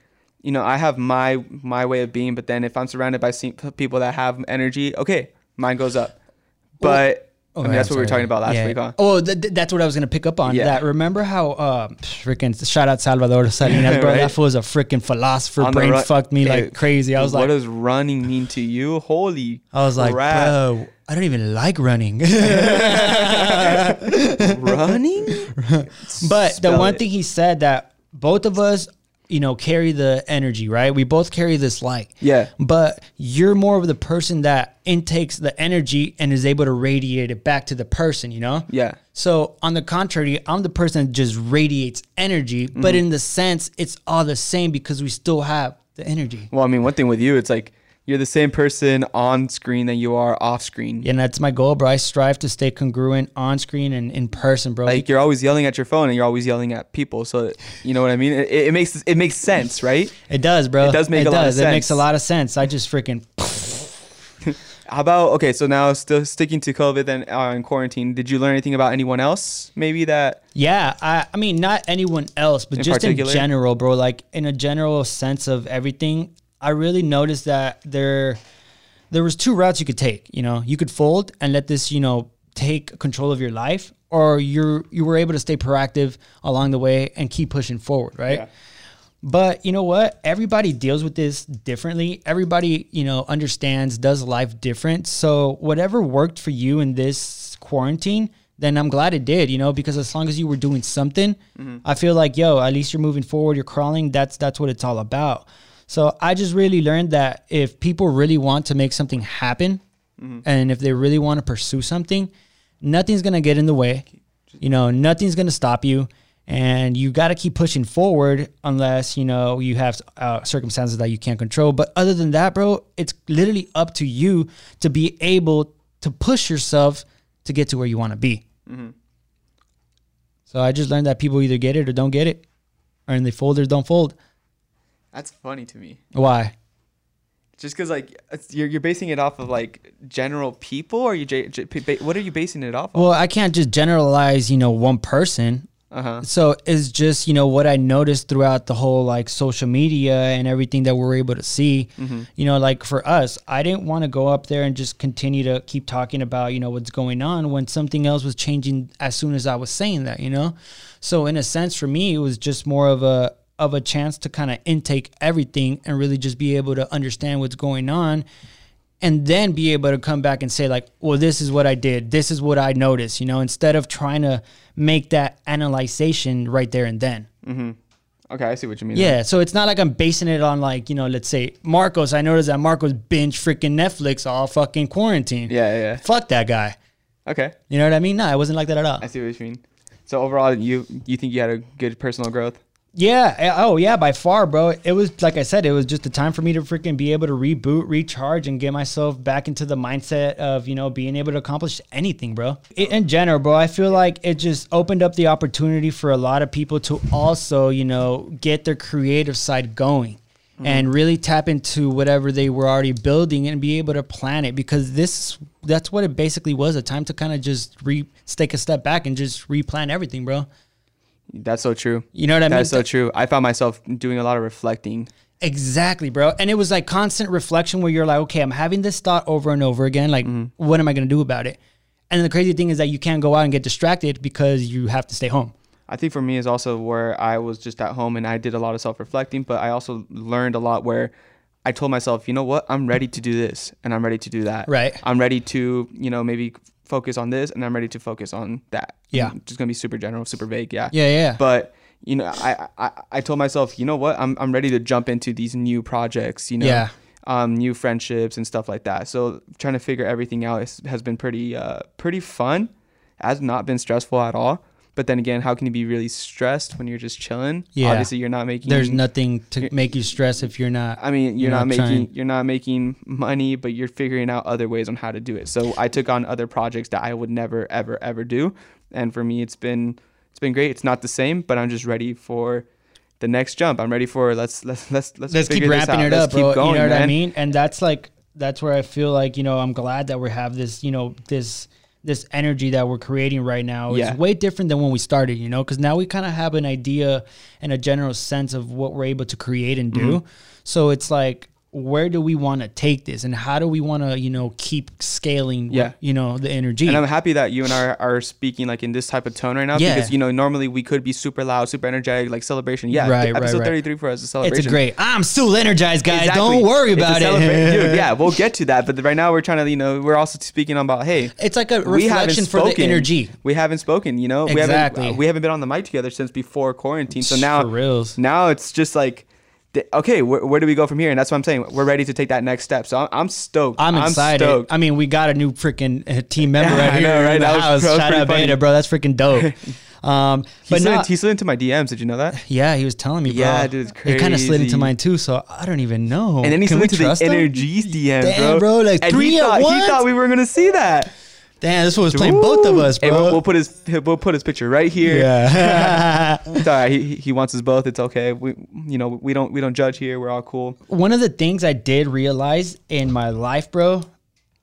[SPEAKER 1] you know, I have my my way of being, but then if I'm surrounded by people that have energy, okay, mine goes up. But I mean, that's what we were talking about last
[SPEAKER 2] Yeah.
[SPEAKER 1] week, huh?
[SPEAKER 2] Oh, th- th- that's what I was gonna pick up on.
[SPEAKER 1] Yeah.
[SPEAKER 2] That remember how uh, freaking shout out Salvador [LAUGHS] Salinas, bro.
[SPEAKER 1] Right.
[SPEAKER 2] That fool was a freaking philosopher.
[SPEAKER 1] On
[SPEAKER 2] Brain
[SPEAKER 1] ru-
[SPEAKER 2] fucked me like crazy. I was
[SPEAKER 1] what
[SPEAKER 2] like, what
[SPEAKER 1] does running mean to you? Holy,
[SPEAKER 2] I was like,
[SPEAKER 1] crap.
[SPEAKER 2] bro, I don't even like running. [LAUGHS] [LAUGHS]
[SPEAKER 1] running.
[SPEAKER 2] But the one
[SPEAKER 1] it.
[SPEAKER 2] thing he said that both of us, you know, carry the energy, right? We both carry this light.
[SPEAKER 1] Yeah.
[SPEAKER 2] But you're more of the person that intakes the energy and is able to radiate it back to the person, you know?
[SPEAKER 1] Yeah.
[SPEAKER 2] So on the contrary, I'm the person that just radiates energy, but mm-hmm. in the sense, it's all the same because we still have the energy.
[SPEAKER 1] Well, I mean, one thing with you, it's like you're the same person on screen that you are off screen.
[SPEAKER 2] And that's my goal, bro. I strive to stay congruent on screen and in person, bro.
[SPEAKER 1] Like you're always yelling at your phone and you're always yelling at people. So you know what I mean? It, it makes it makes sense, right?
[SPEAKER 2] it does, bro.
[SPEAKER 1] It does make a lot of
[SPEAKER 2] It makes a lot of sense. I just freaking [LAUGHS]
[SPEAKER 1] How about okay? So now still sticking to COVID and uh, in quarantine. Did you learn anything about anyone else? Maybe that
[SPEAKER 2] Yeah, I, I mean, not anyone else, but
[SPEAKER 1] In
[SPEAKER 2] just
[SPEAKER 1] particular?
[SPEAKER 2] in general, bro. Like in a general sense of everything, I really noticed that there, there was two routes you could take. You know, you could fold and let this, you know, take control of your life, or you're you were able to stay proactive along the way and keep pushing forward, right?
[SPEAKER 1] Yeah.
[SPEAKER 2] But you know what? Everybody deals with this differently. Everybody, you know, understands, does life different. So whatever worked for you in this quarantine, then I'm glad it did, you know, because as long as you were doing something, mm-hmm. I feel like, yo, at least you're moving forward, you're crawling. That's that's what it's all about. So I just really learned that if people really want to make something happen and if they really want to pursue something, nothing's going to get in the way. You know, nothing's going to stop you. And you got to keep pushing forward unless, you know, you have uh, circumstances that you can't control. But other than that, bro, it's literally up to you to be able to push yourself to get to where you want to be. So I just learned that people either get it or don't get it, or they fold or don't fold.
[SPEAKER 1] That's funny to me.
[SPEAKER 2] Why?
[SPEAKER 1] Just because like you're you're basing it off of like general people, or you j- j- ba- what are you basing it off of?
[SPEAKER 2] Well, I can't just generalize, you know, one person.
[SPEAKER 1] Uh huh.
[SPEAKER 2] So it's just, you know, what I noticed throughout the whole like social media and everything that we're able to see. You know, like for us, I didn't want to go up there and just continue to keep talking about, you know, what's going on when something else was changing as soon as I was saying that, you know? So in a sense for me, it was just more of a of a chance to kind of intake everything and really just be able to understand what's going on and then be able to come back and say like well this is what i did this is what i noticed you know instead of trying to make that analyzation right there and then mm-hmm.
[SPEAKER 1] Okay, I see what you mean.
[SPEAKER 2] yeah so it's not like i'm basing it on like you know let's say marcos i noticed that marcos binge freaking netflix all fucking quarantine
[SPEAKER 1] Yeah, yeah. yeah.
[SPEAKER 2] fuck that guy
[SPEAKER 1] Okay,
[SPEAKER 2] you know what i mean no it wasn't like that at all
[SPEAKER 1] I see what you mean. So overall, you you think you had a good personal growth?
[SPEAKER 2] Yeah. eh, Oh, yeah. By far, bro. It was like I said. It was just a time for me to freaking be able to reboot, recharge, and get myself back into the mindset of you know being able to accomplish anything, bro. In general, bro, I feel like it just opened up the opportunity for a lot of people to also you know get their creative side going. And really tap into whatever they were already building and be able to plan it because this that's what it basically was a time to kind of just re take a step back and just replan everything, bro.
[SPEAKER 1] That's so true.
[SPEAKER 2] You know what I mean?
[SPEAKER 1] That's so true. I found myself doing a lot of reflecting.
[SPEAKER 2] Exactly, bro. And it was like constant reflection where you're like, okay, I'm having this thought over and over again. Like, mm-hmm. what am I going to do about it? And the crazy thing is that you can't go out and get distracted because you have to stay home.
[SPEAKER 1] I think for me is also where I was just at home and I did a lot of self reflecting, but I also learned a lot where I told myself, you know what, I'm ready to do this and I'm ready to do that.
[SPEAKER 2] Right.
[SPEAKER 1] I'm ready to, you know, maybe focus on this and I'm ready to focus on that.
[SPEAKER 2] Yeah.
[SPEAKER 1] Just gonna be super general, super vague. Yeah.
[SPEAKER 2] Yeah, yeah.
[SPEAKER 1] But you know, I, I I told myself, you know what, I'm I'm ready to jump into these new projects. You know.
[SPEAKER 2] Yeah.
[SPEAKER 1] Um, new friendships and stuff like that. So trying to figure everything out is, has been pretty uh pretty fun. Has not been stressful at all. But then again, how can you be really stressed when you're just chilling?
[SPEAKER 2] Yeah.
[SPEAKER 1] Obviously, you're not making.
[SPEAKER 2] There's nothing to make you stress if you're not.
[SPEAKER 1] I mean, you're,
[SPEAKER 2] You're
[SPEAKER 1] not,
[SPEAKER 2] not
[SPEAKER 1] making
[SPEAKER 2] trying.
[SPEAKER 1] you're not making money, but you're figuring out other ways on how to do it. So I took on other projects that I would never ever ever do, and for me, it's been it's been great. It's not the same, but I'm just ready for the next jump. I'm ready for let's let's let's let's,
[SPEAKER 2] let's keep wrapping it
[SPEAKER 1] Let's
[SPEAKER 2] up, bro.
[SPEAKER 1] Keep going,
[SPEAKER 2] you know what I mean? And that's like that's where I feel like you know I'm glad that we have this you know this this energy that we're creating right now.
[SPEAKER 1] Yeah.
[SPEAKER 2] It's way different than when we started, you know, because now we kind of have an idea and a general sense of what we're able to create and do.
[SPEAKER 1] Mm-hmm.
[SPEAKER 2] So it's like. Where do we want to take this, and how do we want to, you know, keep scaling?
[SPEAKER 1] Yeah.
[SPEAKER 2] you know, the energy.
[SPEAKER 1] And I'm happy that you and I are speaking like in this type of tone right now
[SPEAKER 2] Yeah.
[SPEAKER 1] because you know normally we could be super loud, super energetic, like celebration. Yeah,
[SPEAKER 2] Right, right,
[SPEAKER 1] episode
[SPEAKER 2] right.
[SPEAKER 1] 33 for us is celebration.
[SPEAKER 2] it's a great. I'm still energized, guys.
[SPEAKER 1] Exactly.
[SPEAKER 2] Don't worry about it. [LAUGHS]
[SPEAKER 1] Dude, yeah, we'll get to that. But right now we're trying to, you know, we're also speaking about, hey,
[SPEAKER 2] It's like a
[SPEAKER 1] we
[SPEAKER 2] reflection for the energy.
[SPEAKER 1] We haven't spoken, you know. We
[SPEAKER 2] Exactly.
[SPEAKER 1] haven't we haven't been on the mic together since before quarantine. So now
[SPEAKER 2] For reals.
[SPEAKER 1] now it's just like okay, where, where do we go from here? And that's what I'm saying. We're ready to take that next step. So I'm, I'm stoked.
[SPEAKER 2] I'm excited.
[SPEAKER 1] stoked.
[SPEAKER 2] I mean, we got a new freaking uh, team member
[SPEAKER 1] Yeah,
[SPEAKER 2] right
[SPEAKER 1] I
[SPEAKER 2] here
[SPEAKER 1] know, right? That was-
[SPEAKER 2] house.
[SPEAKER 1] that was
[SPEAKER 2] Shout out. Beta, bro. That's freaking dope. [LAUGHS] Um, but
[SPEAKER 1] slid,
[SPEAKER 2] no,
[SPEAKER 1] he slid into my DMs. Did you know that?
[SPEAKER 2] yeah, he was telling me, bro.
[SPEAKER 1] Yeah, dude, it's
[SPEAKER 2] It kind of slid into mine too, so I don't even know.
[SPEAKER 1] And then he
[SPEAKER 2] Can
[SPEAKER 1] slid into the
[SPEAKER 2] him?
[SPEAKER 1] Inner-G's DMs,
[SPEAKER 2] Damn, bro, like
[SPEAKER 1] and
[SPEAKER 2] three
[SPEAKER 1] he
[SPEAKER 2] at
[SPEAKER 1] thought, He thought we were gonna see that.
[SPEAKER 2] Damn, this was playing both of us,
[SPEAKER 1] Hey,
[SPEAKER 2] bro.
[SPEAKER 1] we'll, we'll put his we'll put his picture right here.
[SPEAKER 2] yeah. [LAUGHS] [LAUGHS]
[SPEAKER 1] It's all right. He, he wants us both. It's okay. We you know we don't we don't judge here. We're all cool.
[SPEAKER 2] One of the things I did realize in my life, bro,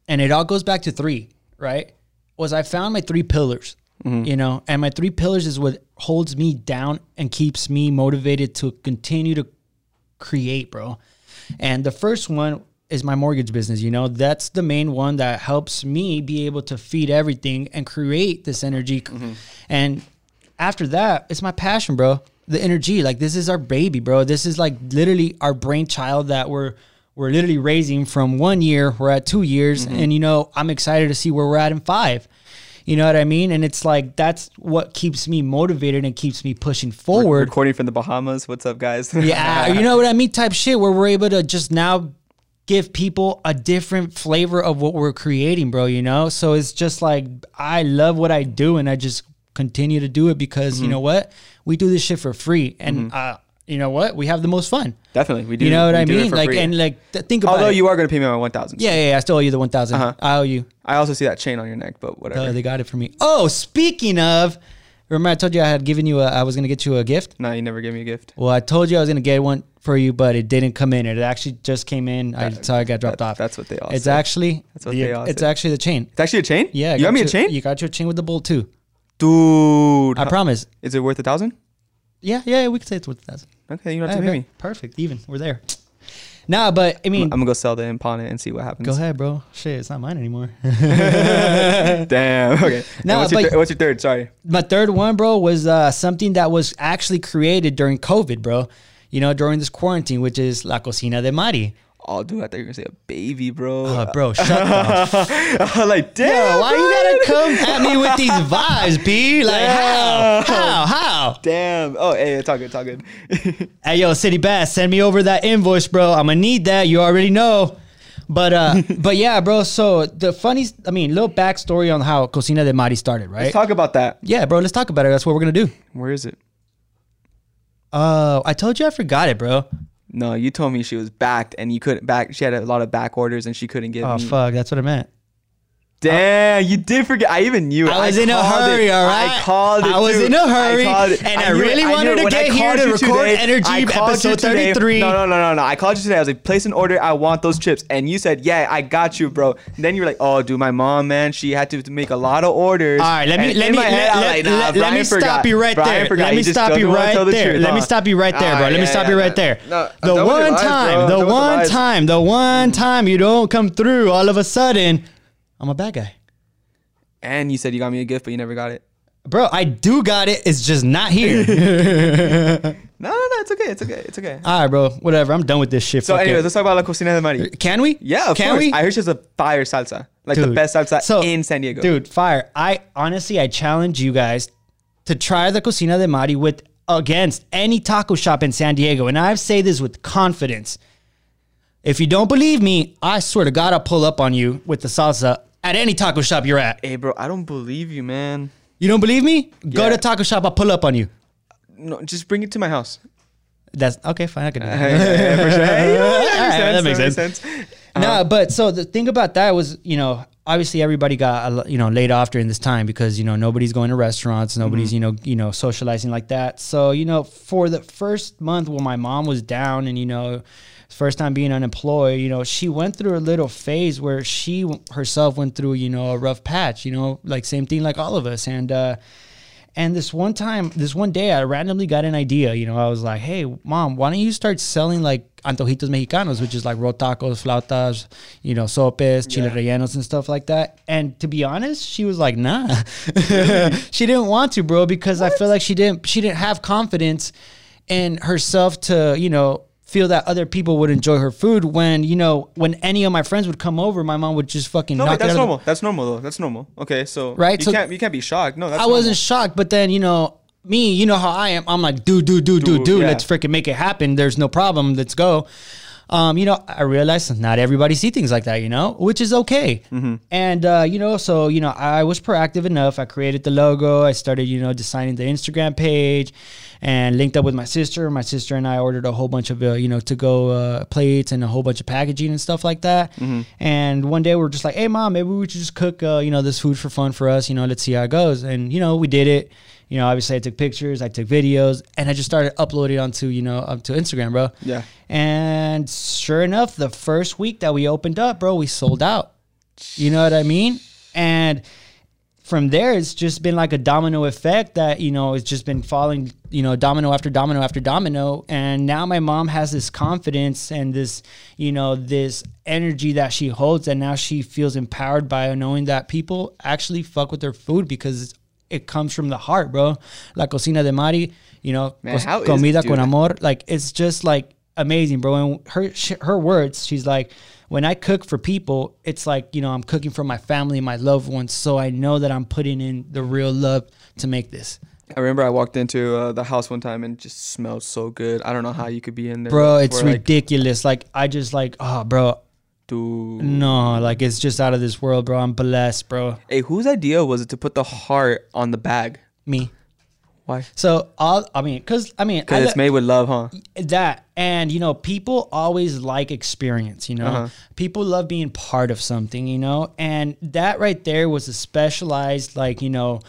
[SPEAKER 2] and it all goes back to three, right? Was I found my three pillars, mm-hmm. you know, and my three pillars is what holds me down and keeps me motivated to continue to create, bro. And the first one is my mortgage business, you know, that's the main one that helps me be able to feed everything and create this energy. Mm-hmm. And after that, it's my passion, bro. The energy, like this is our baby, bro. This is like literally our brainchild that we're we're literally raising from one year. We're at two years, mm-hmm. and you know I'm excited to see where we're at in five. You know what I mean? And it's like that's what keeps me motivated and keeps me pushing forward.
[SPEAKER 1] Recording from the Bahamas. What's up, guys?
[SPEAKER 2] Yeah, you know what I mean? Type shit where we're able to just now give people a different flavor of what we're creating, bro. You know? So it's just like I love what I do and I just continue to do it because
[SPEAKER 1] Mm-hmm.
[SPEAKER 2] you know what? We do this shit for free. And uh, you know what? We have the most fun.
[SPEAKER 1] Definitely, we do.
[SPEAKER 2] You know what I mean? Like
[SPEAKER 1] free.
[SPEAKER 2] and like th- think about it.
[SPEAKER 1] although
[SPEAKER 2] it.
[SPEAKER 1] you are gonna pay me my one thousand.
[SPEAKER 2] yeah, yeah, yeah, I still owe you the 1000
[SPEAKER 1] Uh-huh.
[SPEAKER 2] I owe you.
[SPEAKER 1] I also see that chain on your neck, but whatever.
[SPEAKER 2] Uh, they got it for me. Oh, speaking of, remember I told you I had given you a I was going to get you a gift?
[SPEAKER 1] no, you never gave me a gift.
[SPEAKER 2] Well, I told you I was gonna get one for you, but it didn't come in. It actually just came in. I saw it got dropped
[SPEAKER 1] that-
[SPEAKER 2] off.
[SPEAKER 1] that's what they all
[SPEAKER 2] It's actually.
[SPEAKER 1] That's what
[SPEAKER 2] the-
[SPEAKER 1] they all
[SPEAKER 2] It's actually the chain.
[SPEAKER 1] It's actually a chain.
[SPEAKER 2] Yeah,
[SPEAKER 1] you got me a chain,
[SPEAKER 2] You got your chain with the bolt too.
[SPEAKER 1] dude.
[SPEAKER 2] I
[SPEAKER 1] how-
[SPEAKER 2] promise.
[SPEAKER 1] Is it worth a thousand?
[SPEAKER 2] Yeah, yeah, we could say it's worth a thousand.
[SPEAKER 1] Okay, you don't have to pay me.
[SPEAKER 2] Perfect. Even we're there. Nah, but I mean,
[SPEAKER 1] I'm gonna go sell the and pawn it and see what happens.
[SPEAKER 2] go ahead, bro. Shit, it's not mine anymore. [LAUGHS] [LAUGHS]
[SPEAKER 1] Damn. Okay.
[SPEAKER 2] No,
[SPEAKER 1] No, what's, your
[SPEAKER 2] but-
[SPEAKER 1] thir- what's your third? Sorry.
[SPEAKER 2] My third one, bro, was uh, something that was actually created during COVID, bro. You know, during this quarantine, which is La Cocina de Mari.
[SPEAKER 1] Oh, dude, I thought you were gonna say a baby, bro.
[SPEAKER 2] Oh, bro, shut [LAUGHS] up.
[SPEAKER 1] I'm like, damn.
[SPEAKER 2] Yo, why you gotta come at me with these vibes, B? Like how? How? How?
[SPEAKER 1] Damn. Oh, hey, it's all good. It's all good. [LAUGHS]
[SPEAKER 2] Hey yo, City Bass, send me over that invoice, bro. I'm gonna need that. You already know. But uh [LAUGHS] but yeah, bro. So the funny I mean, little backstory on how Cocina de Mari started, right?
[SPEAKER 1] Let's talk about that.
[SPEAKER 2] yeah, bro, let's talk about it. That's what we're gonna do.
[SPEAKER 1] Where is it?
[SPEAKER 2] Oh, I told you I forgot it, bro.
[SPEAKER 1] No, you told me she was backed and you couldn't back. She had a lot of back orders and she couldn't get
[SPEAKER 2] Oh
[SPEAKER 1] me.
[SPEAKER 2] fuck, that's what I meant.
[SPEAKER 1] Damn, you did forget. I even knew it.
[SPEAKER 2] I was in a hurry,
[SPEAKER 1] it.
[SPEAKER 2] all right?
[SPEAKER 1] I called it.
[SPEAKER 2] I was
[SPEAKER 1] too.
[SPEAKER 2] in a hurry,
[SPEAKER 1] it.
[SPEAKER 2] and I
[SPEAKER 1] it.
[SPEAKER 2] really
[SPEAKER 1] knew
[SPEAKER 2] wanted
[SPEAKER 1] it.
[SPEAKER 2] to get here to record
[SPEAKER 1] today,
[SPEAKER 2] Inner-G
[SPEAKER 1] I
[SPEAKER 2] episode 33.
[SPEAKER 1] No, no, no, no, no. I called you today. I was like, place an order. I want those chips. And you said, yeah, I got you, bro. And then you were like, oh, dude, my mom, man, she had to make a lot of orders.
[SPEAKER 2] All right, let me
[SPEAKER 1] And
[SPEAKER 2] let me let,
[SPEAKER 1] head,
[SPEAKER 2] let-
[SPEAKER 1] like, nah,
[SPEAKER 2] let- let me stop you right there.
[SPEAKER 1] forgot.
[SPEAKER 2] Let me stop you right there. Let me stop you right there, bro. Let me stop you right there. The
[SPEAKER 1] don't tell me
[SPEAKER 2] one time, the one time, the one time you don't come through, all of a sudden, I'm a bad guy.
[SPEAKER 1] And you said you got me a gift, but you never got it.
[SPEAKER 2] Bro, I do got it. It's just not here. [LAUGHS] [LAUGHS]
[SPEAKER 1] No, no, no. It's okay. It's okay. It's okay.
[SPEAKER 2] All right, bro. Whatever. I'm done with this shit.
[SPEAKER 1] So,
[SPEAKER 2] Fuck
[SPEAKER 1] anyways,
[SPEAKER 2] it.
[SPEAKER 1] let's talk about La Cocina de Mari.
[SPEAKER 2] can we?
[SPEAKER 1] Yeah, of
[SPEAKER 2] can
[SPEAKER 1] course.
[SPEAKER 2] we?
[SPEAKER 1] I heard she's a fire salsa, like the best salsa
[SPEAKER 2] So,
[SPEAKER 1] in San Diego.
[SPEAKER 2] Dude, fire. I honestly, I challenge you guys to try the Cocina de Mari with against any taco shop in San Diego. And I say this with confidence. If you don't believe me, I swear to God, I'll pull up on you with the salsa at any taco shop you're at.
[SPEAKER 1] Hey, bro, I don't believe you, man.
[SPEAKER 2] You don't believe me? Go
[SPEAKER 1] Yeah.
[SPEAKER 2] to taco shop, I'll pull up on you.
[SPEAKER 1] No, just bring it to my house.
[SPEAKER 2] That's okay, fine. I can do that. [LAUGHS]
[SPEAKER 1] Hey, for sure. [LAUGHS] Hey, you know, that makes
[SPEAKER 2] Alright,
[SPEAKER 1] sense.
[SPEAKER 2] that makes sense.
[SPEAKER 1] Uh-huh.
[SPEAKER 2] No, but so the thing about that was, you know, obviously everybody got a lo- you know laid off during this time because you know nobody's going to restaurants,
[SPEAKER 1] Mm-hmm.
[SPEAKER 2] nobody's you know you know socializing like that. So you know, for the first month when my mom was down and you know, first time being unemployed, you know, she went through a little phase where she herself went through you know a rough patch. You know, like same thing like all of us, and. uh and this one time, this one day, I randomly got an idea. You know, I was like, "Hey, mom, why don't you start selling like antojitos mexicanos, which is like roll tacos, flautas, you know, sopes, chile
[SPEAKER 1] Yeah.
[SPEAKER 2] rellenos, and stuff like that." And to be honest, she was like, "Nah," [LAUGHS] she didn't want to, bro, because I feel like she didn't she didn't have confidence in herself to, you know. Feel that other people would enjoy her food when you know when any of my friends would come over, my mom would just fucking
[SPEAKER 1] No,
[SPEAKER 2] knock
[SPEAKER 1] wait, that's
[SPEAKER 2] of the-
[SPEAKER 1] normal. That's normal though. That's normal. Okay, so
[SPEAKER 2] Right,
[SPEAKER 1] you
[SPEAKER 2] so-
[SPEAKER 1] can't you can't be shocked. No, that's
[SPEAKER 2] I wasn't shocked, but then you know me, you know how I am. I'm like, do, do, do, do,
[SPEAKER 1] Do, yeah.
[SPEAKER 2] Let's freaking make it happen. There's no problem. Let's go. Um, you know, I realized not everybody see things like that, you know, which is okay.
[SPEAKER 1] Mm-hmm.
[SPEAKER 2] And uh, you know, so you know, I was proactive enough. I created the logo. I started, you know, designing the Instagram page, and linked up with my sister. My sister and I ordered a whole bunch of, uh, you know, to go uh, plates and a whole bunch of packaging and stuff like that.
[SPEAKER 1] Mm-hmm.
[SPEAKER 2] And one day we are just like, hey, mom, maybe we should just cook, uh, you know, this food for fun for us. You know, let's see how it goes. And you know, we did it. You know, obviously I took pictures, I took videos, and I just started uploading onto, you know, up to Instagram, bro.
[SPEAKER 1] Yeah.
[SPEAKER 2] And sure enough, the first week that we opened up, bro, we sold out. You know what I mean? And from there, it's just been like a domino effect that, you know, it's just been falling, you know, domino after domino after domino. And now my mom has this confidence and this, you know, this energy that she holds. And now she feels empowered by knowing that people actually fuck with their food because it comes from the heart, bro. La cocina de Mari, you know,
[SPEAKER 1] Man, is-
[SPEAKER 2] comida con amor. Like, it's just like amazing, bro. And her her words, she's like, when I cook for people, it's like you know I'm cooking for my family, my loved ones, so I know that I'm putting in the real love to make this,
[SPEAKER 1] I remember I walked into uh, the house one time and just smelled so good. I don't know how you could be in there,
[SPEAKER 2] bro. It's
[SPEAKER 1] like,
[SPEAKER 2] ridiculous. Like I just like, oh, bro, no, like it's just out of this world, bro. I'm blessed, bro.
[SPEAKER 1] Hey, whose idea was it to put the heart on the bag?
[SPEAKER 2] Me.
[SPEAKER 1] Why?
[SPEAKER 2] So all I mean, cause I mean, I
[SPEAKER 1] Because it's made with love, huh?
[SPEAKER 2] that and you know people always like experience you know
[SPEAKER 1] Uh-huh.
[SPEAKER 2] people love being part of something you know and that right there was a specialized like you know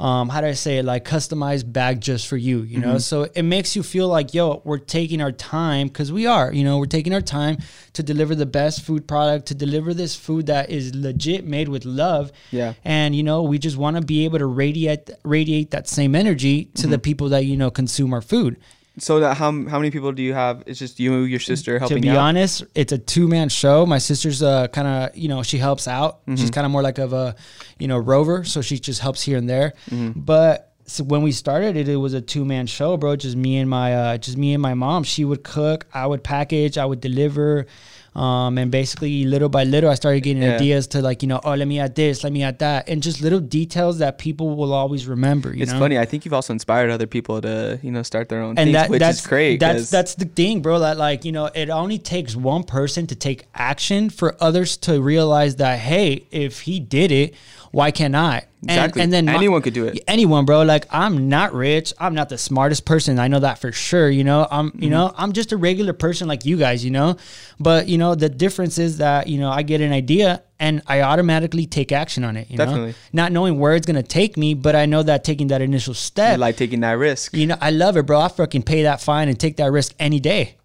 [SPEAKER 2] um, how do I say it? Like customized bag just for you, you know. So it makes you feel like, yo, we're taking our time because we are, you know, we're taking our time to deliver the best food product, to deliver this food that is legit made with love.
[SPEAKER 1] Yeah.
[SPEAKER 2] And you know, we just want to be able to radiate radiate that same energy to the people that you know consume our food.
[SPEAKER 1] So that how how many people do you have? It's just you, your sister helping.
[SPEAKER 2] to be
[SPEAKER 1] out.
[SPEAKER 2] honest, it's a two man show. My sister's uh, kind of, you know, she helps out.
[SPEAKER 1] Mm-hmm.
[SPEAKER 2] She's kind of more like of a, you know, rover. So she just helps here and there.
[SPEAKER 1] Mm-hmm.
[SPEAKER 2] But so when we started it, it was a two man show, bro. Just me and my, uh, just me and my mom. She would cook, I would package, I would deliver. Um, and basically little by little, I started getting
[SPEAKER 1] Yeah.
[SPEAKER 2] ideas to like, you know, oh, let me add this, let me add that. And just little details that people will always remember, you
[SPEAKER 1] It's
[SPEAKER 2] know?
[SPEAKER 1] funny. I think you've also inspired other people to you know start their own
[SPEAKER 2] and
[SPEAKER 1] things,
[SPEAKER 2] that
[SPEAKER 1] which
[SPEAKER 2] that's
[SPEAKER 1] is great.
[SPEAKER 2] That's that's the thing, bro. That like you know, it only takes one person to take action for others to realize that hey, if he did it, why can't I? And,
[SPEAKER 1] Exactly.
[SPEAKER 2] and then my-
[SPEAKER 1] Anyone could do it.
[SPEAKER 2] Anyone, bro. Like I'm not rich. I'm not the smartest person. I know that for sure. You know, I'm
[SPEAKER 1] Mm-hmm.
[SPEAKER 2] you know I'm just a regular person like you guys. You know, but you know the difference is that you know I get an idea and I automatically take action on it. You
[SPEAKER 1] Definitely.
[SPEAKER 2] know, not knowing where it's gonna take me, but I know that taking that initial
[SPEAKER 1] You
[SPEAKER 2] step.
[SPEAKER 1] like taking that risk.
[SPEAKER 2] You know, I love it, bro. I fucking pay that fine and take that risk any day.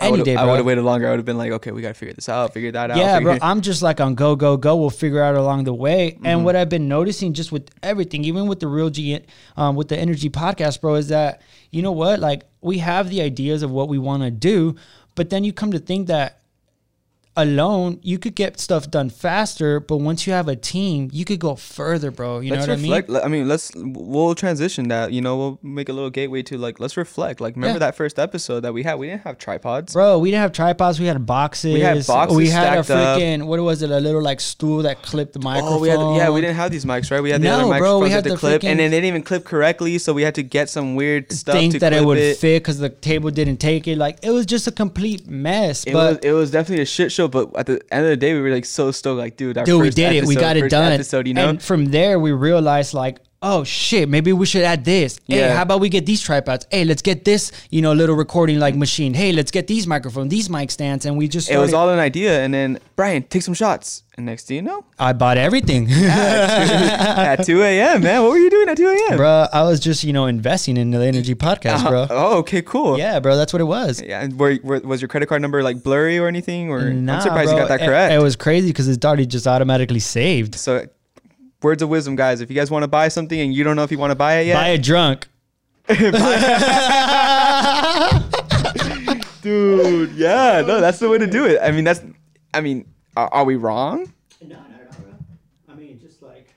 [SPEAKER 1] I
[SPEAKER 2] Any day,
[SPEAKER 1] I would have waited longer. I would have been like, okay, we gotta figure this out, figure that out.
[SPEAKER 2] Yeah, bro. I'm just like on go, go, go. We'll figure out along the way.
[SPEAKER 1] Mm-hmm.
[SPEAKER 2] And what I've been noticing just with everything, even with the real G, um, with the Inner-G podcast, bro, is that you know what? Like we have the ideas of what we want to do, but then you come to think that alone, you could get stuff done faster, but once you have a team, you could go further, bro. You
[SPEAKER 1] let's
[SPEAKER 2] know what
[SPEAKER 1] reflect.
[SPEAKER 2] I mean?
[SPEAKER 1] I mean, let's we'll transition that. You know, we'll make a little gateway to like let's reflect. Like, remember
[SPEAKER 2] Yeah.
[SPEAKER 1] that first episode that we had? We didn't have tripods.
[SPEAKER 2] Bro, we didn't have tripods. We had boxes.
[SPEAKER 1] We had boxes
[SPEAKER 2] We had a
[SPEAKER 1] stacked up.
[SPEAKER 2] freaking what was it? A little like stool that clipped the microphone.
[SPEAKER 1] Oh, we had yeah, we didn't have these mics, right? We had the
[SPEAKER 2] No,
[SPEAKER 1] other microphones
[SPEAKER 2] bro, we had
[SPEAKER 1] the
[SPEAKER 2] the
[SPEAKER 1] clip,
[SPEAKER 2] freaking-
[SPEAKER 1] and then they didn't even clip correctly, so we had to get some weird stuff
[SPEAKER 2] think
[SPEAKER 1] to
[SPEAKER 2] that it would
[SPEAKER 1] it.
[SPEAKER 2] fit because the table didn't take it. Like it was just a complete mess.
[SPEAKER 1] It
[SPEAKER 2] but
[SPEAKER 1] was it was definitely a shit show, but at the end of the day, we were like so stoked, like dude, our
[SPEAKER 2] dude, we did it. We got it done.
[SPEAKER 1] Episode, you know,
[SPEAKER 2] And from there, we realized like, oh shit, maybe we should add this. Hey,
[SPEAKER 1] Yeah.
[SPEAKER 2] how about we get these tripods? Hey, let's get this, you know, little recording like machine. Hey, let's get these microphones, these mic stands, and we just
[SPEAKER 1] it was all an idea. And then Brian, take some shots, and next thing you know,
[SPEAKER 2] I bought everything.
[SPEAKER 1] at 2 a.m., man, what were you doing at 2 a.m.?
[SPEAKER 2] bro, I was just, you know, investing in the Inner-G podcast, bro. Uh-huh.
[SPEAKER 1] Oh, okay, cool.
[SPEAKER 2] Yeah, bro, that's what it was.
[SPEAKER 1] Yeah, and were, were, was your credit card number like blurry or anything? Or
[SPEAKER 2] Nah,
[SPEAKER 1] I'm surprised you got that
[SPEAKER 2] it-
[SPEAKER 1] correct.
[SPEAKER 2] It, was crazy because it's already just automatically saved.
[SPEAKER 1] so, words of wisdom, guys. If you guys want to buy something and you don't know if you want to buy it yet,
[SPEAKER 2] Buy a drunk. [LAUGHS]
[SPEAKER 1] dude. Yeah, no, that's the way to do it. I mean, that's. I mean, are, are we wrong?
[SPEAKER 2] No, no, no, bro. I mean, just like.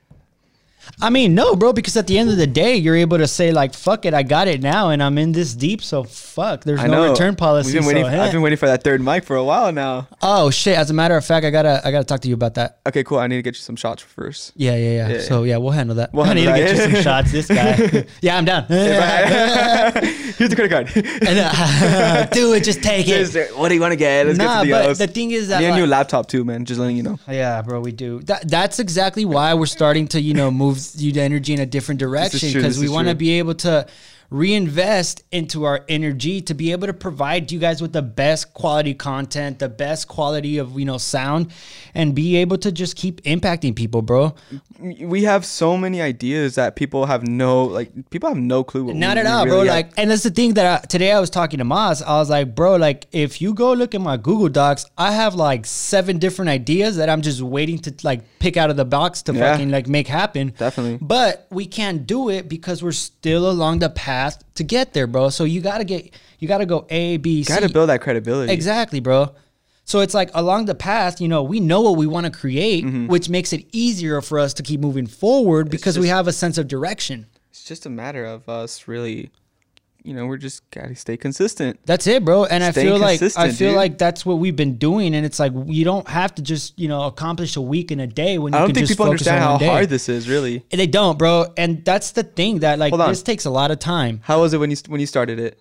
[SPEAKER 2] I mean, no, bro, because at the end of the day, you're able to say like, "Fuck it, I got it now, and I'm in this deep, so fuck." There's
[SPEAKER 1] I
[SPEAKER 2] no
[SPEAKER 1] know.
[SPEAKER 2] return policy.
[SPEAKER 1] We've been waiting.
[SPEAKER 2] so,
[SPEAKER 1] for. I've been waiting for that third mic for a while now.
[SPEAKER 2] oh shit! As a matter of fact, I gotta, I gotta talk to you about that.
[SPEAKER 1] Okay, cool. I need to get you some shots first.
[SPEAKER 2] Yeah, yeah, yeah.
[SPEAKER 1] Yeah,
[SPEAKER 2] So yeah, we'll handle that.
[SPEAKER 1] We'll [LAUGHS]
[SPEAKER 2] I need to get you some shots. This guy. [LAUGHS] [LAUGHS] yeah, I'm down.
[SPEAKER 1] Here's the credit card.
[SPEAKER 2] And, uh, do it. Just take it.
[SPEAKER 1] Just, what do you want to get? Let's
[SPEAKER 2] Nah,
[SPEAKER 1] get
[SPEAKER 2] but
[SPEAKER 1] to the else.
[SPEAKER 2] the thing is that
[SPEAKER 1] a
[SPEAKER 2] like-
[SPEAKER 1] new laptop too, man. Just letting you know.
[SPEAKER 2] Yeah, bro, we do. That that's exactly why we're starting to, you know, move you the energy in a different direction because we want to be able to reinvest into our energy to be able to provide you guys with the best quality content, the best quality of, you know, sound and be able to just keep impacting people, bro.
[SPEAKER 1] We have so many ideas that people have no like. People have no clue. What
[SPEAKER 2] Not
[SPEAKER 1] we-
[SPEAKER 2] at all, bro.
[SPEAKER 1] have.
[SPEAKER 2] Like, and that's the thing that I, today I was talking to Maz. I was like, bro, like, if you go look at my Google Docs, I have like seven different ideas that I'm just waiting to like pick out of the box to
[SPEAKER 1] Yeah.
[SPEAKER 2] fucking like make happen.
[SPEAKER 1] Definitely.
[SPEAKER 2] But we can't do it because we're still along the path to get there, bro. So you gotta get, you gotta go A, B, C.
[SPEAKER 1] Got to build that credibility.
[SPEAKER 2] Exactly, bro. So it's like along the path, you know, we know what we want to create,
[SPEAKER 1] Mm-hmm.
[SPEAKER 2] which makes it easier for us to keep moving forward because we have a sense of direction.
[SPEAKER 1] It's just a matter of us really, you know, we're just gotta stay consistent.
[SPEAKER 2] That's it, bro. And I feel like I feel
[SPEAKER 1] dude.
[SPEAKER 2] like that's what we've been doing. And it's like you don't have to just you know accomplish a week in a day when you
[SPEAKER 1] I don't
[SPEAKER 2] can
[SPEAKER 1] think
[SPEAKER 2] just
[SPEAKER 1] people
[SPEAKER 2] focus
[SPEAKER 1] understand
[SPEAKER 2] on
[SPEAKER 1] how
[SPEAKER 2] day.
[SPEAKER 1] hard this is. Really.
[SPEAKER 2] And They don't, bro. And that's the thing that like this takes a lot of time.
[SPEAKER 1] How was it when you when you started it?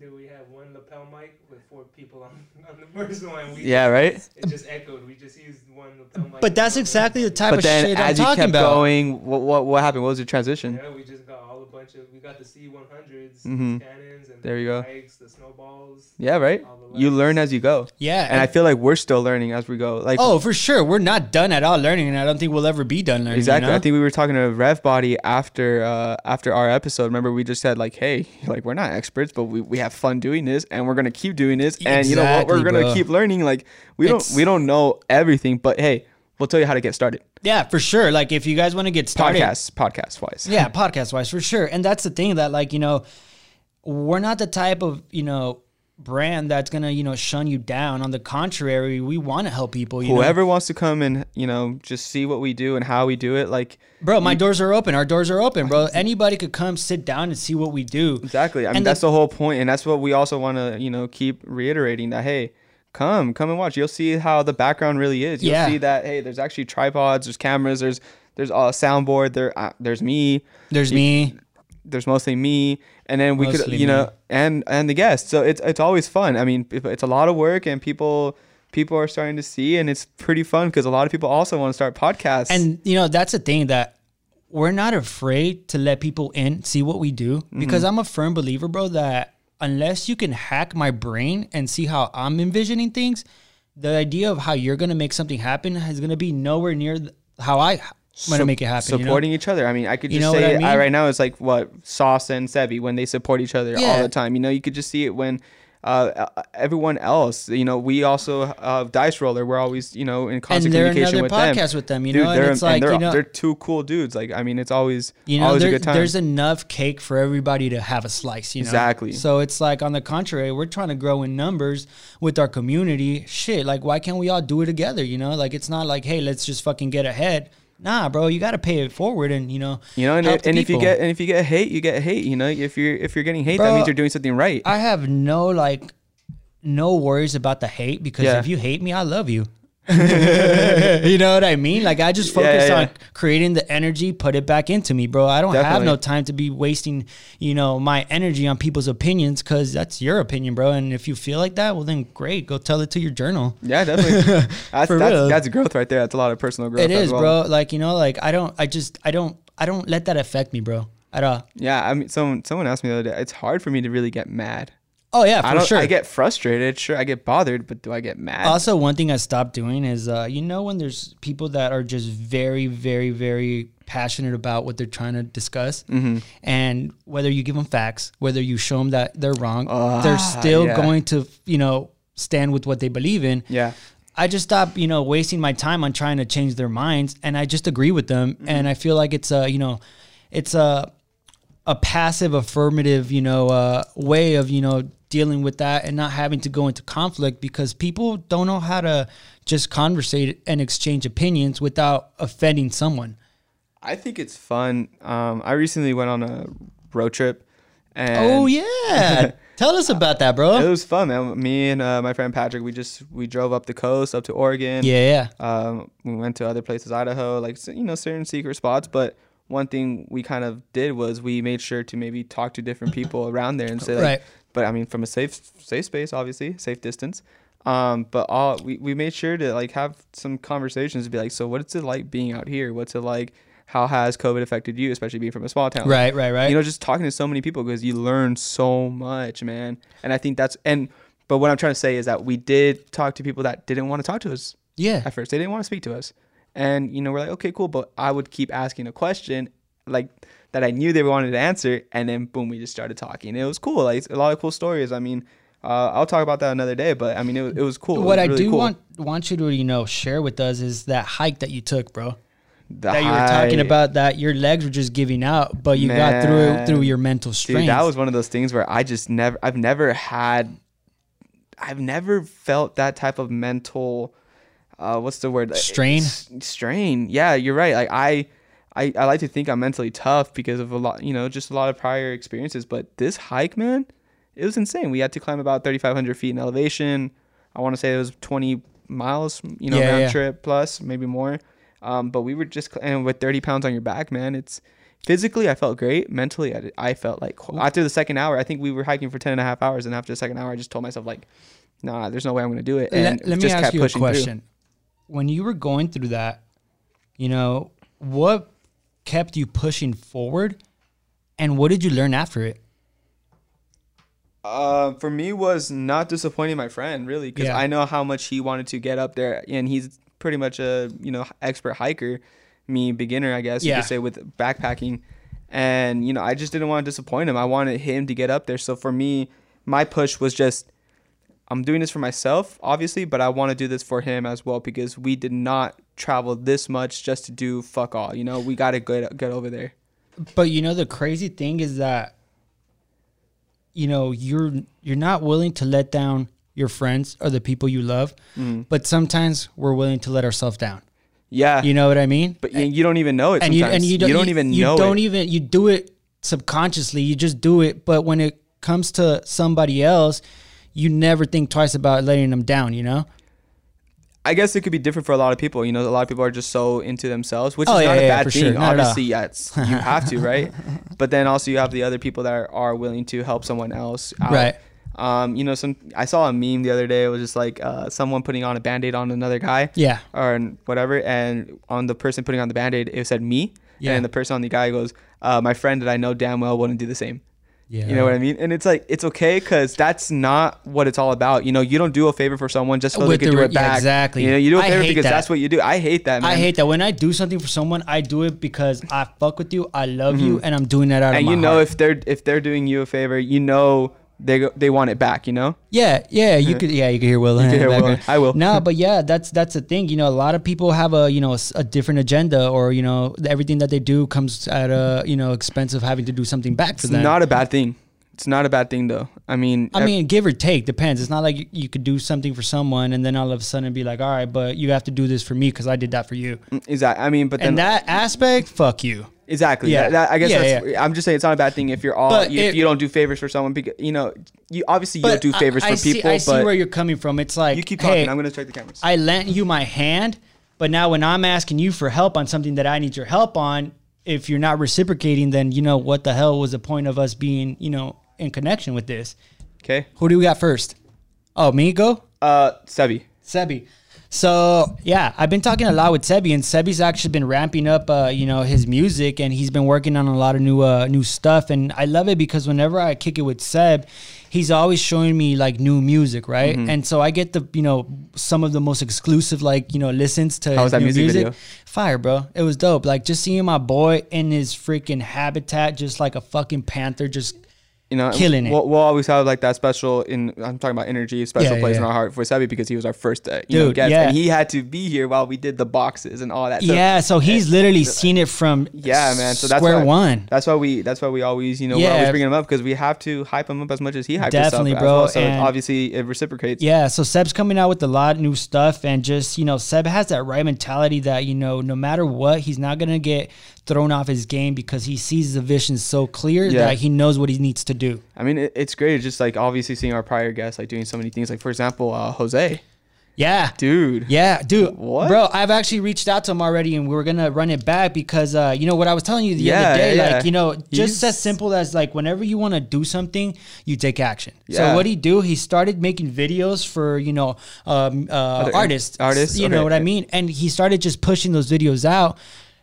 [SPEAKER 3] Dude, we had one lapel mic with four people on, [LAUGHS] on the first one. We,
[SPEAKER 1] Yeah, right.
[SPEAKER 3] It just echoed. We just used one lapel mic.
[SPEAKER 2] But that's exactly the type
[SPEAKER 1] But
[SPEAKER 2] of
[SPEAKER 1] then
[SPEAKER 2] shit I'm
[SPEAKER 1] as you
[SPEAKER 2] talking
[SPEAKER 1] kept
[SPEAKER 2] about.
[SPEAKER 1] going, what, what what happened? What was your transition?
[SPEAKER 3] Yeah, we just got all a bunch of. We got the C100s,
[SPEAKER 1] Mhm.
[SPEAKER 3] Canons, and
[SPEAKER 1] There you
[SPEAKER 3] the
[SPEAKER 1] go.
[SPEAKER 3] bikes, the snowballs.
[SPEAKER 1] Yeah, right. You learn as you go,
[SPEAKER 2] Yeah.
[SPEAKER 1] and I feel like we're still learning as we go. Like
[SPEAKER 2] oh, for sure. We're not done at all learning, and I don't think we'll ever be done learning.
[SPEAKER 1] Exactly.
[SPEAKER 2] You know?
[SPEAKER 1] I think we were talking to Rev Body after uh, after our episode. Remember, we just said like, "Hey, [LAUGHS] like we're not experts, but we, we have fun doing this, and we're gonna keep doing this, and you know what? We're gonna
[SPEAKER 2] bro.
[SPEAKER 1] keep learning. Like we don't we don't know everything, but hey, we'll tell you how to get started.
[SPEAKER 2] yeah, for sure. Like if you guys want to get started,
[SPEAKER 1] Podcast podcast wise.
[SPEAKER 2] yeah podcast wise for sure and that's the thing that like you know we're not the type of you know brand that's gonna you know shun you down on the contrary we want to help people you
[SPEAKER 1] Whoever wants to come and you know just see what we do and how we do it, like
[SPEAKER 2] bro my doors are open our doors are open bro anybody could come sit down and see what we do
[SPEAKER 1] Exactly. I mean,
[SPEAKER 2] And
[SPEAKER 1] that's
[SPEAKER 2] the-
[SPEAKER 1] the, whole point, and that's what we also want to, you know, keep reiterating that. Hey, come, come and watch. You'll see how the background really is. You'll
[SPEAKER 2] Yeah.
[SPEAKER 1] see that. Hey, there's actually tripods. There's cameras. There's there's a soundboard. There, uh, there's me.
[SPEAKER 2] there's me
[SPEAKER 1] There's mostly me, and then we could,
[SPEAKER 2] Mostly
[SPEAKER 1] you know, and and the guests. So it's it's always fun. I mean, it's a lot of work, and people people are starting to see, and it's pretty fun because a lot of people also want to start podcasts.
[SPEAKER 2] and you know that's the thing that we're not afraid to let people in see what we do
[SPEAKER 1] Mm-hmm.
[SPEAKER 2] because i'm a firm believer bro that unless you can hack my brain and see how i'm envisioning things the idea of how you're gonna make something happen is gonna be nowhere near how i to
[SPEAKER 1] Sup-
[SPEAKER 2] make it happen you know?
[SPEAKER 1] supporting each other. I mean, I could
[SPEAKER 2] You
[SPEAKER 1] just
[SPEAKER 2] know
[SPEAKER 1] say
[SPEAKER 2] I
[SPEAKER 1] I
[SPEAKER 2] mean?
[SPEAKER 1] right now it's like what Sauce and Sebi when they support each other all the time. You know, you could just see it when uh, uh, everyone else. You know, we also uh, Dice Roller. We're always you know in
[SPEAKER 2] And
[SPEAKER 1] constant communication with them.
[SPEAKER 2] podcast with them, you
[SPEAKER 1] Dude,
[SPEAKER 2] know, and
[SPEAKER 1] they're,
[SPEAKER 2] it's like
[SPEAKER 1] they're,
[SPEAKER 2] you know,
[SPEAKER 1] they're two cool dudes. Like I mean, it's always
[SPEAKER 2] you know,
[SPEAKER 1] always a
[SPEAKER 2] there-
[SPEAKER 1] good time.
[SPEAKER 2] there's enough cake for everybody to have a slice, you know.
[SPEAKER 1] Exactly.
[SPEAKER 2] So it's like on the contrary, we're trying to grow in numbers with our community. Shit, like why can't we all do it together? You know, like it's not like hey, let's just fucking get ahead. Nah, bro, you got to pay it forward, and you know,
[SPEAKER 1] you know, and,
[SPEAKER 2] the
[SPEAKER 1] and if you get and if you get hate, you get hate. You know, if you're if you're getting hate, that means you're doing something right.
[SPEAKER 2] I have no like no worries about the hate because
[SPEAKER 1] Yeah.
[SPEAKER 2] if you hate me, I love you. [LAUGHS] you know what I mean? Like I just
[SPEAKER 1] Yeah,
[SPEAKER 2] focus
[SPEAKER 1] yeah,
[SPEAKER 2] on creating the energy, put it back into me, bro. I don't have no time to be wasting, you know, my energy on people's opinions because that's your opinion, bro. And if you feel like that, well then great, go tell it to your journal.
[SPEAKER 1] yeah, definitely. [LAUGHS] That's
[SPEAKER 2] For
[SPEAKER 1] that's,
[SPEAKER 2] real.
[SPEAKER 1] that's growth right there. That's a lot of personal growth.
[SPEAKER 2] It is,
[SPEAKER 1] well.
[SPEAKER 2] bro. Like you know, like I don't, I just, I don't, I don't let that affect me, bro, at all.
[SPEAKER 1] Yeah, I mean, someone someone asked me the other day. It's hard for me to really get mad.
[SPEAKER 2] Oh yeah, for
[SPEAKER 1] I don't.
[SPEAKER 2] sure.
[SPEAKER 1] I get frustrated. Sure, I get bothered, but do I get mad?
[SPEAKER 2] Also, one thing I stopped doing is, uh, you know, when there's people that are just very, very, very passionate about what they're trying to discuss,
[SPEAKER 1] Mm-hmm.
[SPEAKER 2] and whether you give them facts, whether you show them that they're wrong,
[SPEAKER 1] Ah,
[SPEAKER 2] they're still
[SPEAKER 1] yeah.
[SPEAKER 2] going to, you know, stand with what they believe in.
[SPEAKER 1] yeah,
[SPEAKER 2] I just stop, you know, wasting my time on trying to change their minds, and I just agree with them.
[SPEAKER 1] Mm-hmm.
[SPEAKER 2] And I feel like it's a, you know, it's a a passive affirmative, you know, uh, way of you know dealing with that and not having to go into conflict because people don't know how to just conversate and exchange opinions without offending someone.
[SPEAKER 1] I think it's fun. Um, I recently went on a road trip, and
[SPEAKER 2] oh yeah, [LAUGHS] tell us about that, bro.
[SPEAKER 1] it was fun, man. Me and uh, my friend Patrick, we just we drove up the coast, up to Oregon.
[SPEAKER 2] Yeah, yeah.
[SPEAKER 1] Um, we went to other places, Idaho, like you know, certain secret spots. But one thing we kind of did was we made sure to maybe talk to different people [LAUGHS] around there and say, like,
[SPEAKER 2] Right.
[SPEAKER 1] but I mean, from a safe safe space, obviously, safe distance. Um, but all we, we made sure to like have some conversations to be like, so what's it like being out here? What's it like? How has COVID affected you, especially being from a small town?
[SPEAKER 2] Right, right, right.
[SPEAKER 1] You know, just talking to so many people because you learn so much, man. And I think that's and but what I'm trying to say is that we did talk to people that didn't want to talk to us
[SPEAKER 2] yeah.
[SPEAKER 1] at first. They didn't want to speak to us. And, you know, we're like, okay, cool. But I would keep asking a question like that I knew they wanted to answer. And then boom, we just started talking. It was cool. Like a lot of cool stories. I mean, uh, I'll talk about that another day, but I mean, it, was- it was cool.
[SPEAKER 2] What
[SPEAKER 1] was
[SPEAKER 2] I
[SPEAKER 1] really
[SPEAKER 2] do
[SPEAKER 1] cool.
[SPEAKER 2] want want you to you know share with us is that hike that you took, bro.
[SPEAKER 1] The
[SPEAKER 2] that you were talking about that your legs were just giving out, but you got through it through your mental strength.
[SPEAKER 1] Dude, that was one of those things where I just never, I've never had, I've never felt that type of mental, uh, what's the word?
[SPEAKER 2] Strain?
[SPEAKER 1] S- strain. Yeah, you're right. Like I, I, I like to think I'm mentally tough because of a lot, you know, just a lot of prior experiences. But this hike, man, it was insane. We had to climb about 3,500 feet in elevation. I want to say it was 20 miles, you know,
[SPEAKER 2] Yeah,
[SPEAKER 1] round
[SPEAKER 2] yeah.
[SPEAKER 1] trip plus, maybe more. Um, but we were just, and with 30 pounds on your back, man, it's physically, I felt great. Mentally, I, I felt like after the second hour, I think we were hiking for 10 and a half hours. And after the second hour, I just told myself, like, nah, there's no way I'm going to do it. And
[SPEAKER 2] let, let me
[SPEAKER 1] just
[SPEAKER 2] ask
[SPEAKER 1] kept
[SPEAKER 2] you a
[SPEAKER 1] pushing through.
[SPEAKER 2] When you were going through that, you know, what kept you pushing forward and what did you learn after it?
[SPEAKER 1] Uh, for me was not disappointing my friend really because
[SPEAKER 2] Yeah.
[SPEAKER 1] I know how much he wanted to get up there and he's pretty much a you know expert hiker, me beginner I guess you could say with backpacking, and you know I just didn't want to disappoint him. I wanted him to get up there. So for me, my push was just I'm doing this for myself obviously, but I want to do this for him as well because we did not travel this much just to do fuck all. You know we got to get get over there.
[SPEAKER 2] But you know the crazy thing is that you know you're you're not willing to let down your friends or the people you love,
[SPEAKER 1] Mm-hmm.
[SPEAKER 2] but sometimes we're willing to let ourselves down.
[SPEAKER 1] Yeah,
[SPEAKER 2] You know what I mean?
[SPEAKER 1] but you, you don't even know it.
[SPEAKER 2] and you and you don't,
[SPEAKER 1] even
[SPEAKER 2] you
[SPEAKER 1] know
[SPEAKER 2] don't
[SPEAKER 1] it.
[SPEAKER 2] even you do it subconsciously you just do it but when it comes to somebody else you never think twice about letting them down you know
[SPEAKER 1] I guess it could be different for a lot of people. You know, a lot of people are just so into themselves, which
[SPEAKER 2] Oh,
[SPEAKER 1] is
[SPEAKER 2] yeah,
[SPEAKER 1] not a
[SPEAKER 2] yeah,
[SPEAKER 1] bad thing.
[SPEAKER 2] sure.
[SPEAKER 1] Obviously, yeah, you [LAUGHS] have to, right? But then also you have the other people that are, are willing to help someone else out.
[SPEAKER 2] Right.
[SPEAKER 1] Um, you know, some I saw a meme the other day. It was just like uh, someone putting on a band-aid on another guy
[SPEAKER 2] yeah
[SPEAKER 1] or whatever, and on the person putting on the band-aid, it said me.
[SPEAKER 2] Yeah.
[SPEAKER 1] And the person on the guy goes, uh, "My friend that I know damn well wouldn't do the same."
[SPEAKER 2] Yeah
[SPEAKER 1] You know what I mean? And it's like it's okay because that's not what it's all about. You know, you don't do a favor for someone just so
[SPEAKER 2] With
[SPEAKER 1] they can
[SPEAKER 2] the
[SPEAKER 1] do it
[SPEAKER 2] yeah,
[SPEAKER 1] back.
[SPEAKER 2] exactly.
[SPEAKER 1] You know, you do a favor because
[SPEAKER 2] that.
[SPEAKER 1] that's what you do. I hate that, man.
[SPEAKER 2] I hate that when I do something for someone, I do it because I fuck with you, I love you, and I'm doing that out of
[SPEAKER 1] Mm-hmm. And you know
[SPEAKER 2] heart.
[SPEAKER 1] if they're if they're doing you a favor, you know they go, they want it back. You know.
[SPEAKER 2] Yeah, yeah, you could, yeah, you could hear Will. [LAUGHS] in
[SPEAKER 1] could hear Will. I will.
[SPEAKER 2] No, but [LAUGHS] yeah, that's that's the thing. You know, a lot of people have a you know a different agenda, or you know, everything that they do comes at a you know expense of having to do something back for
[SPEAKER 1] It's
[SPEAKER 2] them.
[SPEAKER 1] not a bad thing. It's not a bad thing though. I mean,
[SPEAKER 2] I mean, give or take, depends. It's not like you, you could do something for someone and then all of a sudden be like, all right, but you have to do this for me because I did that for you.
[SPEAKER 1] Mm, exactly. I mean, but then
[SPEAKER 2] And that aspect, fuck you.
[SPEAKER 1] Exactly.
[SPEAKER 2] Yeah.
[SPEAKER 1] Yeah. That, I guess
[SPEAKER 2] Yeah,
[SPEAKER 1] that's. I'm just saying it's not a bad thing if you're all
[SPEAKER 2] But
[SPEAKER 1] you, if you don't do favors for someone because you know you obviously you don't do favors
[SPEAKER 2] I, I
[SPEAKER 1] for
[SPEAKER 2] see,
[SPEAKER 1] people,
[SPEAKER 2] I see where you're coming from. It's like,
[SPEAKER 1] you keep talking.
[SPEAKER 2] hey,
[SPEAKER 1] I'm gonna check the cameras.
[SPEAKER 2] I lent you my hand, but now when I'm asking you for help on something that I need your help on, if you're not reciprocating, then you know what the hell was the point of us being, you know, in connection with this?
[SPEAKER 1] okay.
[SPEAKER 2] Who do we got first? Oh, me go.
[SPEAKER 1] Uh, Sebi.
[SPEAKER 2] Sebi. So yeah, I've been talking a lot with Sebi, and Sebi's actually been ramping up, uh, you know, his music, and he's been working on a lot of new, uh, new stuff, and I love it because whenever I kick it with Seb, he's always showing me like new music, right?
[SPEAKER 1] Mm-hmm.
[SPEAKER 2] And so I get the, you know, some of the most exclusive, like you know, listens to.
[SPEAKER 1] How was that
[SPEAKER 2] new
[SPEAKER 1] music video?
[SPEAKER 2] Fire, bro! It was dope. Like just seeing my boy in his freaking habitat, just like a fucking panther, just
[SPEAKER 1] You know,
[SPEAKER 2] Killing it.
[SPEAKER 1] We'll, we'll always have like that special in. I'm talking about energy, special
[SPEAKER 2] Yeah, yeah,
[SPEAKER 1] place in our heart for Sebi because he was our first, uh, you know, guest,
[SPEAKER 2] yeah.
[SPEAKER 1] and he had to be here while we did the boxes and all that. So,
[SPEAKER 2] yeah. So he's literally seen it from
[SPEAKER 1] Yeah, man. So that's
[SPEAKER 2] square
[SPEAKER 1] why,
[SPEAKER 2] one.
[SPEAKER 1] That's why we. That's why we always, you know,
[SPEAKER 2] Yeah.
[SPEAKER 1] we're always bringing him up because we have to hype him up as much as he hyped
[SPEAKER 2] Definitely,
[SPEAKER 1] himself.
[SPEAKER 2] bro,
[SPEAKER 1] well. So
[SPEAKER 2] and-
[SPEAKER 1] obviously it reciprocates.
[SPEAKER 2] Yeah, so Seb's coming out with a lot of new stuff, and just you know, Seb has that right mentality that you know, no matter what, he's not gonna get thrown off his game because he sees the vision so clear
[SPEAKER 1] Yeah.
[SPEAKER 2] that he knows what he needs to do.
[SPEAKER 1] I mean, it, it's great. Just like obviously seeing our prior guests like doing so many things. Like for example, uh, Jose,
[SPEAKER 2] Yeah,
[SPEAKER 1] dude.
[SPEAKER 2] yeah, dude.
[SPEAKER 1] What?
[SPEAKER 2] bro? I've actually reached out to him already, and we were gonna run it back because uh, you know what I was telling you the
[SPEAKER 1] Yeah,
[SPEAKER 2] other day,
[SPEAKER 1] yeah,
[SPEAKER 2] like you know, just
[SPEAKER 1] He's-
[SPEAKER 2] as simple as like whenever you want to do something, you take action. So what he do? He started making videos for you know um, uh, artists,
[SPEAKER 1] artists?
[SPEAKER 2] You know what I mean? And he started just pushing those videos out,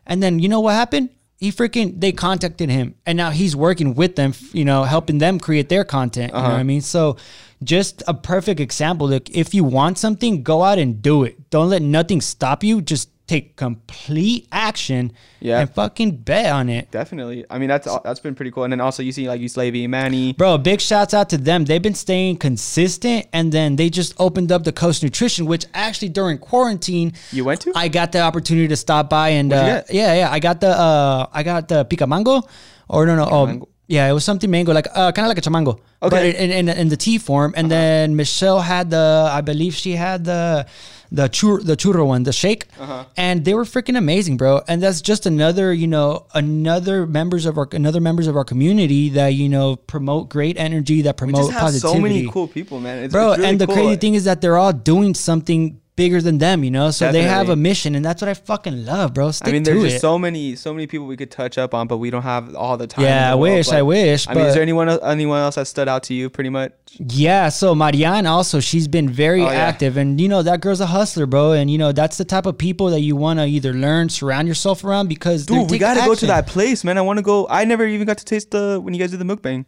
[SPEAKER 2] and then you know what happened? He freaking they contacted him, and now he's working with them, you know, helping them create their content. You know
[SPEAKER 1] Uh-huh.
[SPEAKER 2] what I mean? So. Just a perfect example. Look, if you want something, go out and do it. Don't let nothing stop you. Just take complete action
[SPEAKER 1] Yeah.
[SPEAKER 2] and fucking bet on it.
[SPEAKER 1] Definitely. I mean, that's that's been pretty cool. And then also you see like you Slavy, Manny.
[SPEAKER 2] Bro, big shouts out to them. They've been staying consistent and then they just opened up the Coast Nutrition, which actually during quarantine
[SPEAKER 1] You went to?
[SPEAKER 2] I got the opportunity to stop by and uh, yeah, yeah. I got the uh I got the pica mango or no no oh yeah, it was something mango, like uh, kind of like a chamango,
[SPEAKER 1] Okay. Uh-huh.
[SPEAKER 2] in, in in the tea form. And then Michelle had the, I believe she had the the chur the churro one, the shake,
[SPEAKER 1] Uh-huh.
[SPEAKER 2] and they were freaking amazing, bro. And that's just another, you know, another members of our another members of our community that you know promote great energy, that
[SPEAKER 1] We
[SPEAKER 2] promote
[SPEAKER 1] just have
[SPEAKER 2] positivity
[SPEAKER 1] so many cool people, man. It's,
[SPEAKER 2] bro
[SPEAKER 1] it's really
[SPEAKER 2] and the
[SPEAKER 1] cool.
[SPEAKER 2] crazy thing is that they're all doing something bigger than them you know so they have a mission and that's what i fucking love bro Stick
[SPEAKER 1] I mean, there's
[SPEAKER 2] it.
[SPEAKER 1] so many, so many people we could touch up on, but we don't have all the time.
[SPEAKER 2] yeah i
[SPEAKER 1] the world.
[SPEAKER 2] wish i wish
[SPEAKER 1] I mean, is there anyone else, anyone else that stood out to you? Pretty much.
[SPEAKER 2] yeah so marianne also she's been very
[SPEAKER 1] Oh, yeah.
[SPEAKER 2] active and you know that girl's a hustler bro and you know that's the type of people that you want to either learn surround yourself around because
[SPEAKER 1] Dude, we gotta go to that place, man. I want to go. I never even got to taste the when you guys did the mukbang.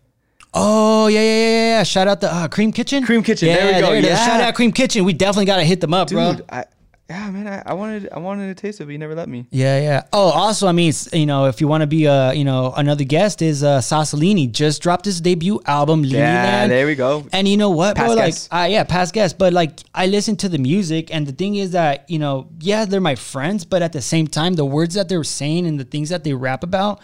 [SPEAKER 2] Oh yeah yeah yeah yeah shout out the uh, cream kitchen
[SPEAKER 1] Cream Kitchen,
[SPEAKER 2] yeah
[SPEAKER 1] there we go, yeah.
[SPEAKER 2] shout out cream kitchen we definitely gotta hit them up bro
[SPEAKER 1] I yeah, man. I, I wanted I wanted to taste it, but you never let me.
[SPEAKER 2] Yeah, yeah. Oh, also, I mean, you know, if you want to be, uh, you know, another guest is uh, Sassolini just dropped his debut album, Lily
[SPEAKER 1] Yeah,
[SPEAKER 2] Land.
[SPEAKER 1] there we go.
[SPEAKER 2] And you know what, bro?
[SPEAKER 1] Past
[SPEAKER 2] Like, uh, yeah, past guest. But like, I listen to the music, and the thing is that you know, yeah, they're my friends, but at the same time, the words that they're saying and the things that they rap about.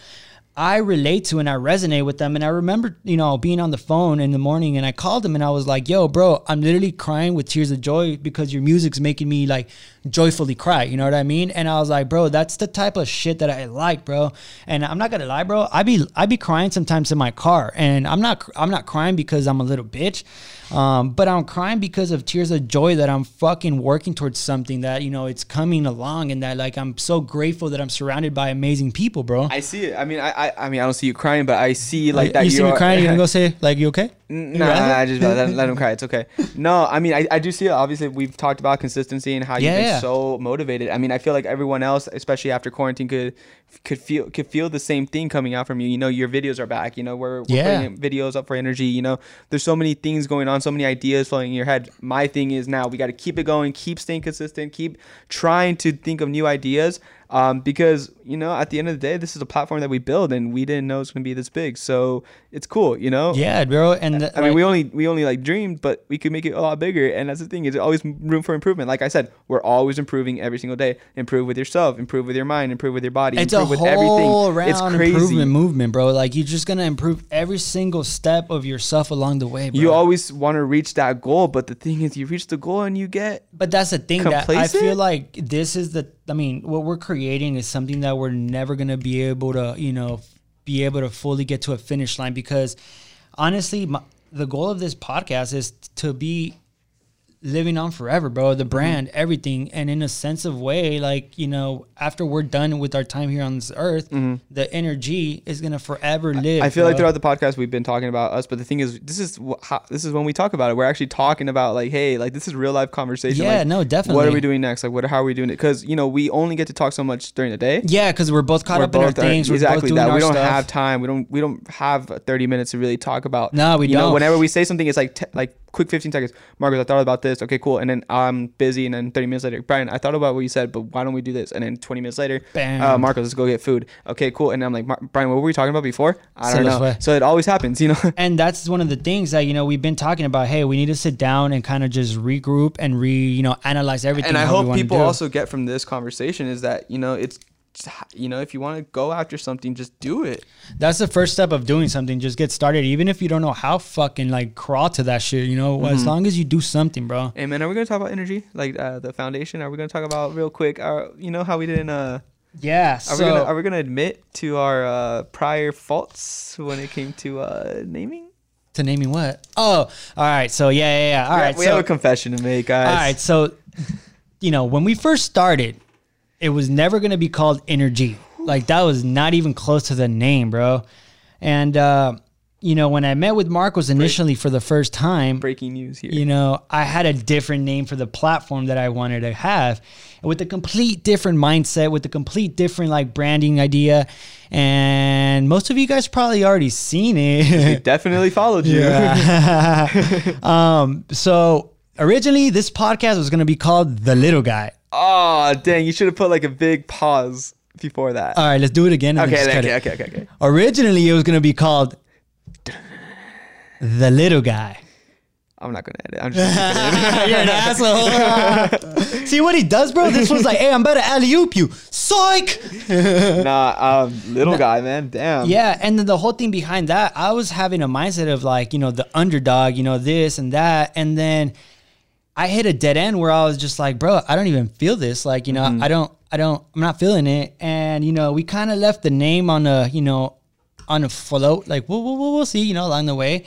[SPEAKER 2] I relate to and I resonate with them. And I remember, you know, being on the phone in the morning and I called him and I was like, yo, bro, I'm literally crying with tears of joy because your music's making me like joyfully cry. You know what I mean? And I was like, bro, that's the type of shit that I like, bro. And I'm not gonna lie, bro. I be I be crying sometimes in my car. And I'm not I'm not crying because I'm a little bitch. Um, but I'm crying because of tears of joy that I'm fucking working towards something that, you know, it's coming along and that like I'm so grateful that I'm surrounded by amazing people, bro.
[SPEAKER 1] I see it. I mean, I, I I mean, I don't see you crying, but I see like that.
[SPEAKER 2] you see me crying, you're gonna [LAUGHS] go say, like, you okay?
[SPEAKER 1] N- Nah, nah, I just let, let him cry. It's okay. [LAUGHS] No, I mean, I, I do see it. Obviously, we've talked about consistency and how you've been
[SPEAKER 2] yeah.
[SPEAKER 1] so motivated. I mean, I feel like everyone else, especially after quarantine, could could feel could feel the same thing coming out from you. You know, your videos are back. You know, we're, we're
[SPEAKER 2] Yeah.
[SPEAKER 1] putting videos up for Inner-G. You know, there's so many things going on, so many ideas flowing in your head. My thing is now we got to keep it going, keep staying consistent, keep trying to think of new ideas. Um, because you know, at the end of the day, this is a platform that we build, and we didn't know it's gonna be this big. So it's cool, you know.
[SPEAKER 2] Yeah, bro. And and
[SPEAKER 1] I mean, we only we only like dreamed, but we could make it a lot bigger. And that's the thing; is always room for improvement. Like I said, we're always improving every single day. Improve with yourself, improve with your mind, improve with your body,
[SPEAKER 2] it's a
[SPEAKER 1] improve with
[SPEAKER 2] whole
[SPEAKER 1] everything.
[SPEAKER 2] round
[SPEAKER 1] It's crazy.
[SPEAKER 2] improvement movement, bro. Like you're just gonna improve every single step of yourself along the way, bro.
[SPEAKER 1] You always want to reach that goal, but the thing is, you reach the goal and you get
[SPEAKER 2] But that's the thing that I feel like this is the. I mean, what we're creating is something that we're never gonna be able to, you know, be able to fully get to a finish line because, honestly, my, the goal of this podcast is to be living on forever, bro.
[SPEAKER 1] Mm-hmm.
[SPEAKER 2] The brand, everything, and in a sense of way, like you know, after we're done with our time here on this earth, the energy is gonna forever live.
[SPEAKER 1] Mm-hmm. I feel like throughout the podcast we've been talking about us, but the thing is, this is wh- how, this is when we talk about it. We're actually talking about like, hey, like this is real life conversation.
[SPEAKER 2] Yeah,
[SPEAKER 1] like,
[SPEAKER 2] no, definitely.
[SPEAKER 1] What are we doing next? Like, what? How are we doing it? Because you know, we only get to talk so much during the day.
[SPEAKER 2] Yeah, because we're both caught
[SPEAKER 1] We're
[SPEAKER 2] up in our
[SPEAKER 1] both- uh,
[SPEAKER 2] things. We're
[SPEAKER 1] exactly
[SPEAKER 2] both doing
[SPEAKER 1] that. We don't
[SPEAKER 2] stuff.
[SPEAKER 1] have time. We don't. We don't have 30 minutes to really talk about.
[SPEAKER 2] No, we
[SPEAKER 1] you know,
[SPEAKER 2] don't.
[SPEAKER 1] whenever we say something, it's like te- like quick 15 seconds. Marcos, I thought about this. Okay, cool. And then I'm busy. And then 30 minutes later, Brian, I thought about what you said, but why don't we do this? And then 20 minutes later,
[SPEAKER 2] Bam.
[SPEAKER 1] uh, Marcos, let's go get food. Okay, cool. And I'm like, Brian, what were we talking about before? I don't
[SPEAKER 2] los
[SPEAKER 1] know. So it always happens, you know. [LAUGHS]
[SPEAKER 2] and that's one of the things that you know we've been talking about. Hey, we need to sit down and kind of just regroup and re you know analyze everything.
[SPEAKER 1] and I hope people also get from this conversation is that you know it's you know if you want to go after something, just do it.
[SPEAKER 2] That's the first step of doing something. Just get started, even if you don't know how. Fucking like crawl to that shit. You know,
[SPEAKER 1] Mm-hmm.
[SPEAKER 2] as long as you do something, bro.
[SPEAKER 1] Hey man, are we gonna talk about energy, like uh, the foundation? Are we gonna talk about real quick? Our, you know how we didn't. Uh,
[SPEAKER 2] Yeah.
[SPEAKER 1] are
[SPEAKER 2] so
[SPEAKER 1] we gonna are we gonna admit to our uh, prior faults when it came to uh, naming?
[SPEAKER 2] to naming what? Oh, all right. So yeah, yeah, yeah. All
[SPEAKER 1] we,
[SPEAKER 2] right.
[SPEAKER 1] we
[SPEAKER 2] so,
[SPEAKER 1] have a confession to make, guys.
[SPEAKER 2] All right, so you know, when we first started, it was never gonna be called Inner-G. Like that was not even close to the name, bro. And uh, you know, when I met with Marcos initially for the first time,
[SPEAKER 1] Breaking news here.
[SPEAKER 2] you know, I had a different name for the platform that I wanted to have with a complete different mindset, with a complete different like branding idea. And most of you guys probably already seen it. [LAUGHS]
[SPEAKER 1] definitely followed you. [LAUGHS] [LAUGHS]
[SPEAKER 2] um, so originally this podcast was gonna be called The Little Guy.
[SPEAKER 1] Oh dang! You should have put like a big pause before that.
[SPEAKER 2] All right, let's do it again.
[SPEAKER 1] okay, okay, okay, okay, okay.
[SPEAKER 2] Originally, it was gonna be called the little guy.
[SPEAKER 1] I'm not gonna edit. I'm just gonna [LAUGHS]
[SPEAKER 2] You're an asshole. [LAUGHS] See what he does, bro? This was like, hey, I'm about to alley oop you. Psych. [LAUGHS]
[SPEAKER 1] nah, um, little guy, man. Damn.
[SPEAKER 2] Yeah, and then the whole thing behind that, I was having a mindset of like, you know, the underdog, you know, this and that, and then I hit a dead end where I was just like, bro, I don't even feel this. Like, you know, I don't, I don't, I'm not feeling it. And you know, we kind of left the name on a, you know, on a float. Like, we'll, we'll, we'll see, you know, along the way.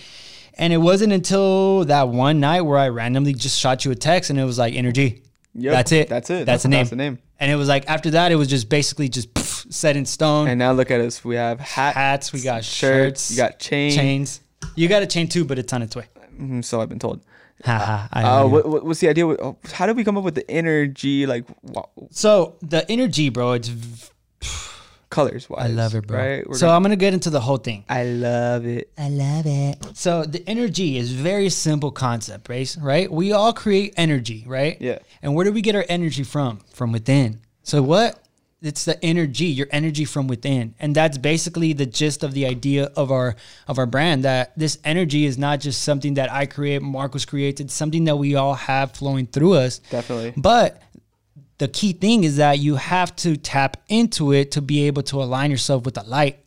[SPEAKER 2] And it wasn't until that one night where I randomly just shot you a text, and it was like energy.
[SPEAKER 1] Yep,
[SPEAKER 2] That's it.
[SPEAKER 1] That's it.
[SPEAKER 2] That's, the name.
[SPEAKER 1] That's the name.
[SPEAKER 2] And it was like after that, it was just basically just pff, set in stone.
[SPEAKER 1] And now look at us. We have hat,
[SPEAKER 2] hats, we got
[SPEAKER 1] shirts,
[SPEAKER 2] shirts,
[SPEAKER 1] you got chain.
[SPEAKER 2] chains. You got a chain too, but it's on its way.
[SPEAKER 1] Mhm, So I've been told.
[SPEAKER 2] Haha, I
[SPEAKER 1] Uh, what, what- what's the idea? With, oh, how did we come up with the energy, like wha-
[SPEAKER 2] so the energy, bro, it's v-
[SPEAKER 1] colors wise?
[SPEAKER 2] I love it, bro.
[SPEAKER 1] Right? We're
[SPEAKER 2] so
[SPEAKER 1] gonna-
[SPEAKER 2] I'm gonna get into the whole thing.
[SPEAKER 1] I love it.
[SPEAKER 2] I love it. So the energy is very simple concept, right? Right? We all create energy, right?
[SPEAKER 1] Yeah.
[SPEAKER 2] And where do we get our energy from? From within. So what? It's the energy, your energy from within. And that's basically the gist of the idea of our of our brand that this energy is not just something that I create, Marcos creates, it's something that we all have flowing through us.
[SPEAKER 1] Definitely.
[SPEAKER 2] But the key thing is that you have to tap into it to be able to align yourself with the light.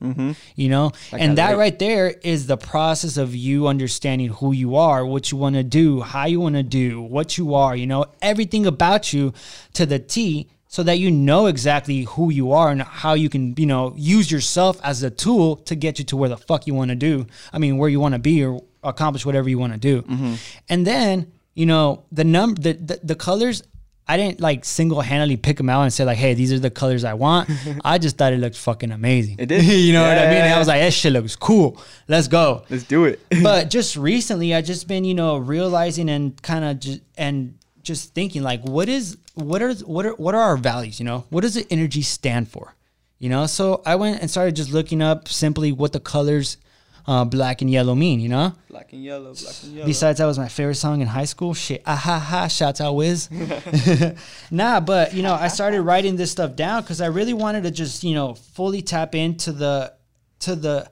[SPEAKER 2] You know, and
[SPEAKER 1] that light.
[SPEAKER 2] right there is the process of you understanding who you are, what you want to do, how you want to do, what you are. You know, everything about you to the T. So that you know exactly who you are and how you can, you know, use yourself as a tool to get you to where the fuck you want to do. I mean, where you want to be or accomplish whatever you want to do. Mm-hmm. And then, you know, the number, the, the the colors I didn't like single handedly pick them out and say like, "Hey, these are the colors I want." [LAUGHS] I just thought it looked fucking amazing.
[SPEAKER 1] It did. [LAUGHS]
[SPEAKER 2] you know what I mean?
[SPEAKER 1] Yeah.
[SPEAKER 2] I was like, "That shit looks cool. Let's go."
[SPEAKER 1] Let's do it. [LAUGHS]
[SPEAKER 2] but just recently, I just been you know realizing and kind of just and just thinking like, what is what are what are what are our values? You know, what does the energy stand for? You know, so I went and started just looking up simply what the colors uh, black and yellow mean. You know,
[SPEAKER 1] black and yellow, black and yellow.
[SPEAKER 2] Besides, that was my favorite song in high school. Shit, ah ha ha! Shouts out Wiz. [LAUGHS] [LAUGHS] nah, but you know, I started writing this stuff down because I really wanted to just you know fully tap into the to the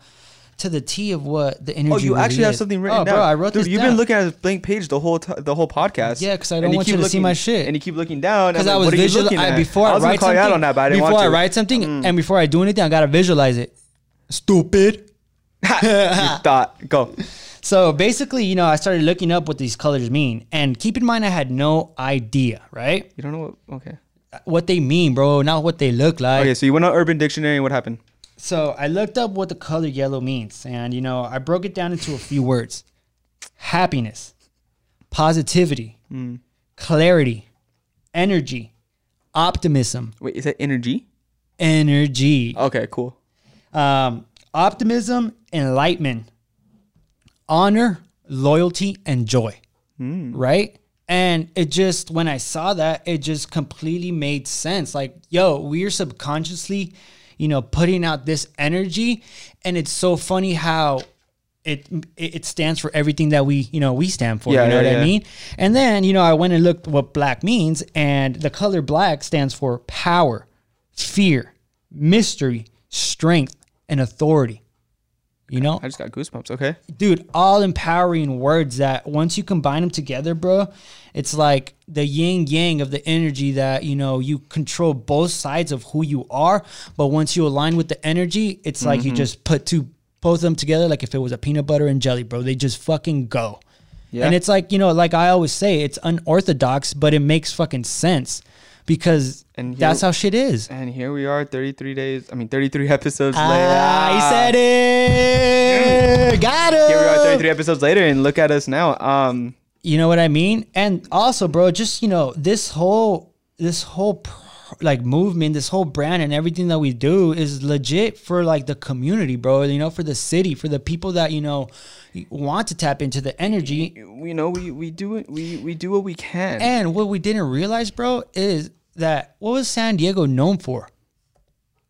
[SPEAKER 2] to the T of what the oh, energy.
[SPEAKER 1] Oh, you
[SPEAKER 2] really
[SPEAKER 1] actually have
[SPEAKER 2] is.
[SPEAKER 1] something written
[SPEAKER 2] oh,
[SPEAKER 1] down.
[SPEAKER 2] bro, I wrote
[SPEAKER 1] Dude,
[SPEAKER 2] this
[SPEAKER 1] You've
[SPEAKER 2] down.
[SPEAKER 1] been looking at a blank page the whole t- the whole podcast.
[SPEAKER 2] Yeah, 'cause I don't want you to see
[SPEAKER 1] looking-
[SPEAKER 2] my shit.
[SPEAKER 1] And you keep looking down.
[SPEAKER 2] because I was
[SPEAKER 1] what are you
[SPEAKER 2] visual.
[SPEAKER 1] looking
[SPEAKER 2] I,
[SPEAKER 1] at?
[SPEAKER 2] before I,
[SPEAKER 1] I was
[SPEAKER 2] write
[SPEAKER 1] call
[SPEAKER 2] something,
[SPEAKER 1] you out on that, but I didn't
[SPEAKER 2] before I write something, mm. and before I do anything, I gotta visualize it. Stupid. [LAUGHS]
[SPEAKER 1] thought go.
[SPEAKER 2] So basically, you know, I started looking up what these colors mean, and keep in mind, I had no idea, right?
[SPEAKER 1] You don't know what? Okay.
[SPEAKER 2] What they mean, bro, not what they look like.
[SPEAKER 1] Okay, so you went on Urban Dictionary and what happened?
[SPEAKER 2] So I looked up what the color yellow means, and you know, I broke it down into a few words: happiness, positivity, clarity, energy, optimism,
[SPEAKER 1] Wait, is that energy?
[SPEAKER 2] energy,
[SPEAKER 1] Okay, cool.
[SPEAKER 2] um, optimism, enlightenment, honor, loyalty, and joy. Right? And it just, when I saw that, it just completely made sense. Like, yo, we're subconsciously, you know, putting out this energy. And it's so funny how it it stands for everything that we, you know, we stand for.
[SPEAKER 1] Yeah,
[SPEAKER 2] you know
[SPEAKER 1] yeah,
[SPEAKER 2] what
[SPEAKER 1] yeah.
[SPEAKER 2] I mean? And then, you know, I went and looked what black means, and the color black stands for power, fear, mystery, strength, and authority. You know,
[SPEAKER 1] I just got goosebumps. Okay.
[SPEAKER 2] dude, all empowering words that once you combine them together, bro, it's like the yin yang of the energy that you know you control both sides of who you are. But once you align with the energy, it's like
[SPEAKER 1] Mm-hmm.
[SPEAKER 2] you just put two both of them together, like if it was a peanut butter and jelly, bro. They just fucking go.
[SPEAKER 1] Yeah.
[SPEAKER 2] And it's like you know, like I always say, it's unorthodox, but it makes fucking sense because
[SPEAKER 1] And here-
[SPEAKER 2] that's how shit is.
[SPEAKER 1] And here we are, 33 days. I mean, 33 [LAUGHS] episodes later.
[SPEAKER 2] Ah, he said it. Got it.
[SPEAKER 1] Here we are, 33 episodes later, and look at us now. Um,
[SPEAKER 2] You know what I mean? And also, bro, just you know, this whole this whole pr- like movement, this whole brand and everything that we do is legit for like the community, bro. You know, for the city, for the people that you know want to tap into the energy.
[SPEAKER 1] you know, we we do it. We we do what we can.
[SPEAKER 2] And what we didn't realize, bro, is that what was San Diego known for?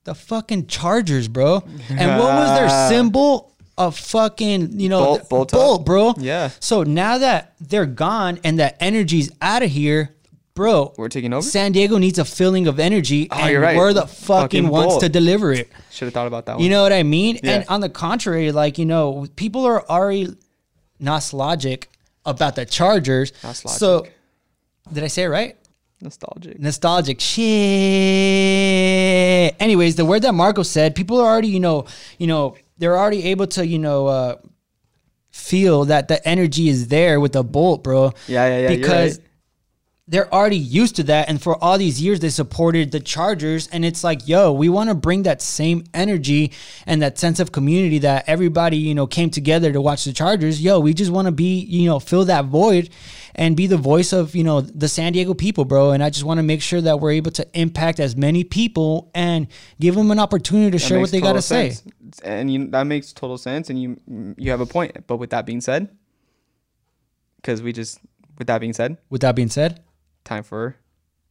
[SPEAKER 2] The fucking Chargers, bro. And what was their [LAUGHS] symbol? A fucking, you know,
[SPEAKER 1] Bolt- bolt
[SPEAKER 2] bolt, bro.
[SPEAKER 1] Yeah.
[SPEAKER 2] So now that they're gone and that energy's out of here, bro,
[SPEAKER 1] We're taking over?
[SPEAKER 2] San Diego needs a feeling of energy,
[SPEAKER 1] Oh,
[SPEAKER 2] and
[SPEAKER 1] you're right.
[SPEAKER 2] we're the fucking,
[SPEAKER 1] Fucking
[SPEAKER 2] ones to deliver it.
[SPEAKER 1] Should have thought about that one.
[SPEAKER 2] You know what I mean?
[SPEAKER 1] Yeah.
[SPEAKER 2] And on the contrary, like you know, people are already nostalgic about the Chargers. So, did I say it right?
[SPEAKER 1] Nostalgic.
[SPEAKER 2] Nostalgic shit. Anyways, the word that Marco said, people are already, you know, you know, they're already able to, you know, uh, feel that the energy is there with the bolt, bro.
[SPEAKER 1] Yeah, yeah, yeah, you're
[SPEAKER 2] Because
[SPEAKER 1] right.
[SPEAKER 2] They're already used to that, and for all these years they supported the Chargers, and it's like, yo, we want to bring that same energy and that sense of community that everybody, you know, came together to watch the Chargers. Yo, we just want to be, you know, fill that void and be the voice of, you know, the San Diego people, bro. And I just want to make sure that we're able to impact as many people and give them an opportunity to
[SPEAKER 1] That
[SPEAKER 2] share what they got to say.
[SPEAKER 1] And you, that makes total sense. And you you have a point. But with that being said, because we just, with that being said,
[SPEAKER 2] With that being said,
[SPEAKER 1] time for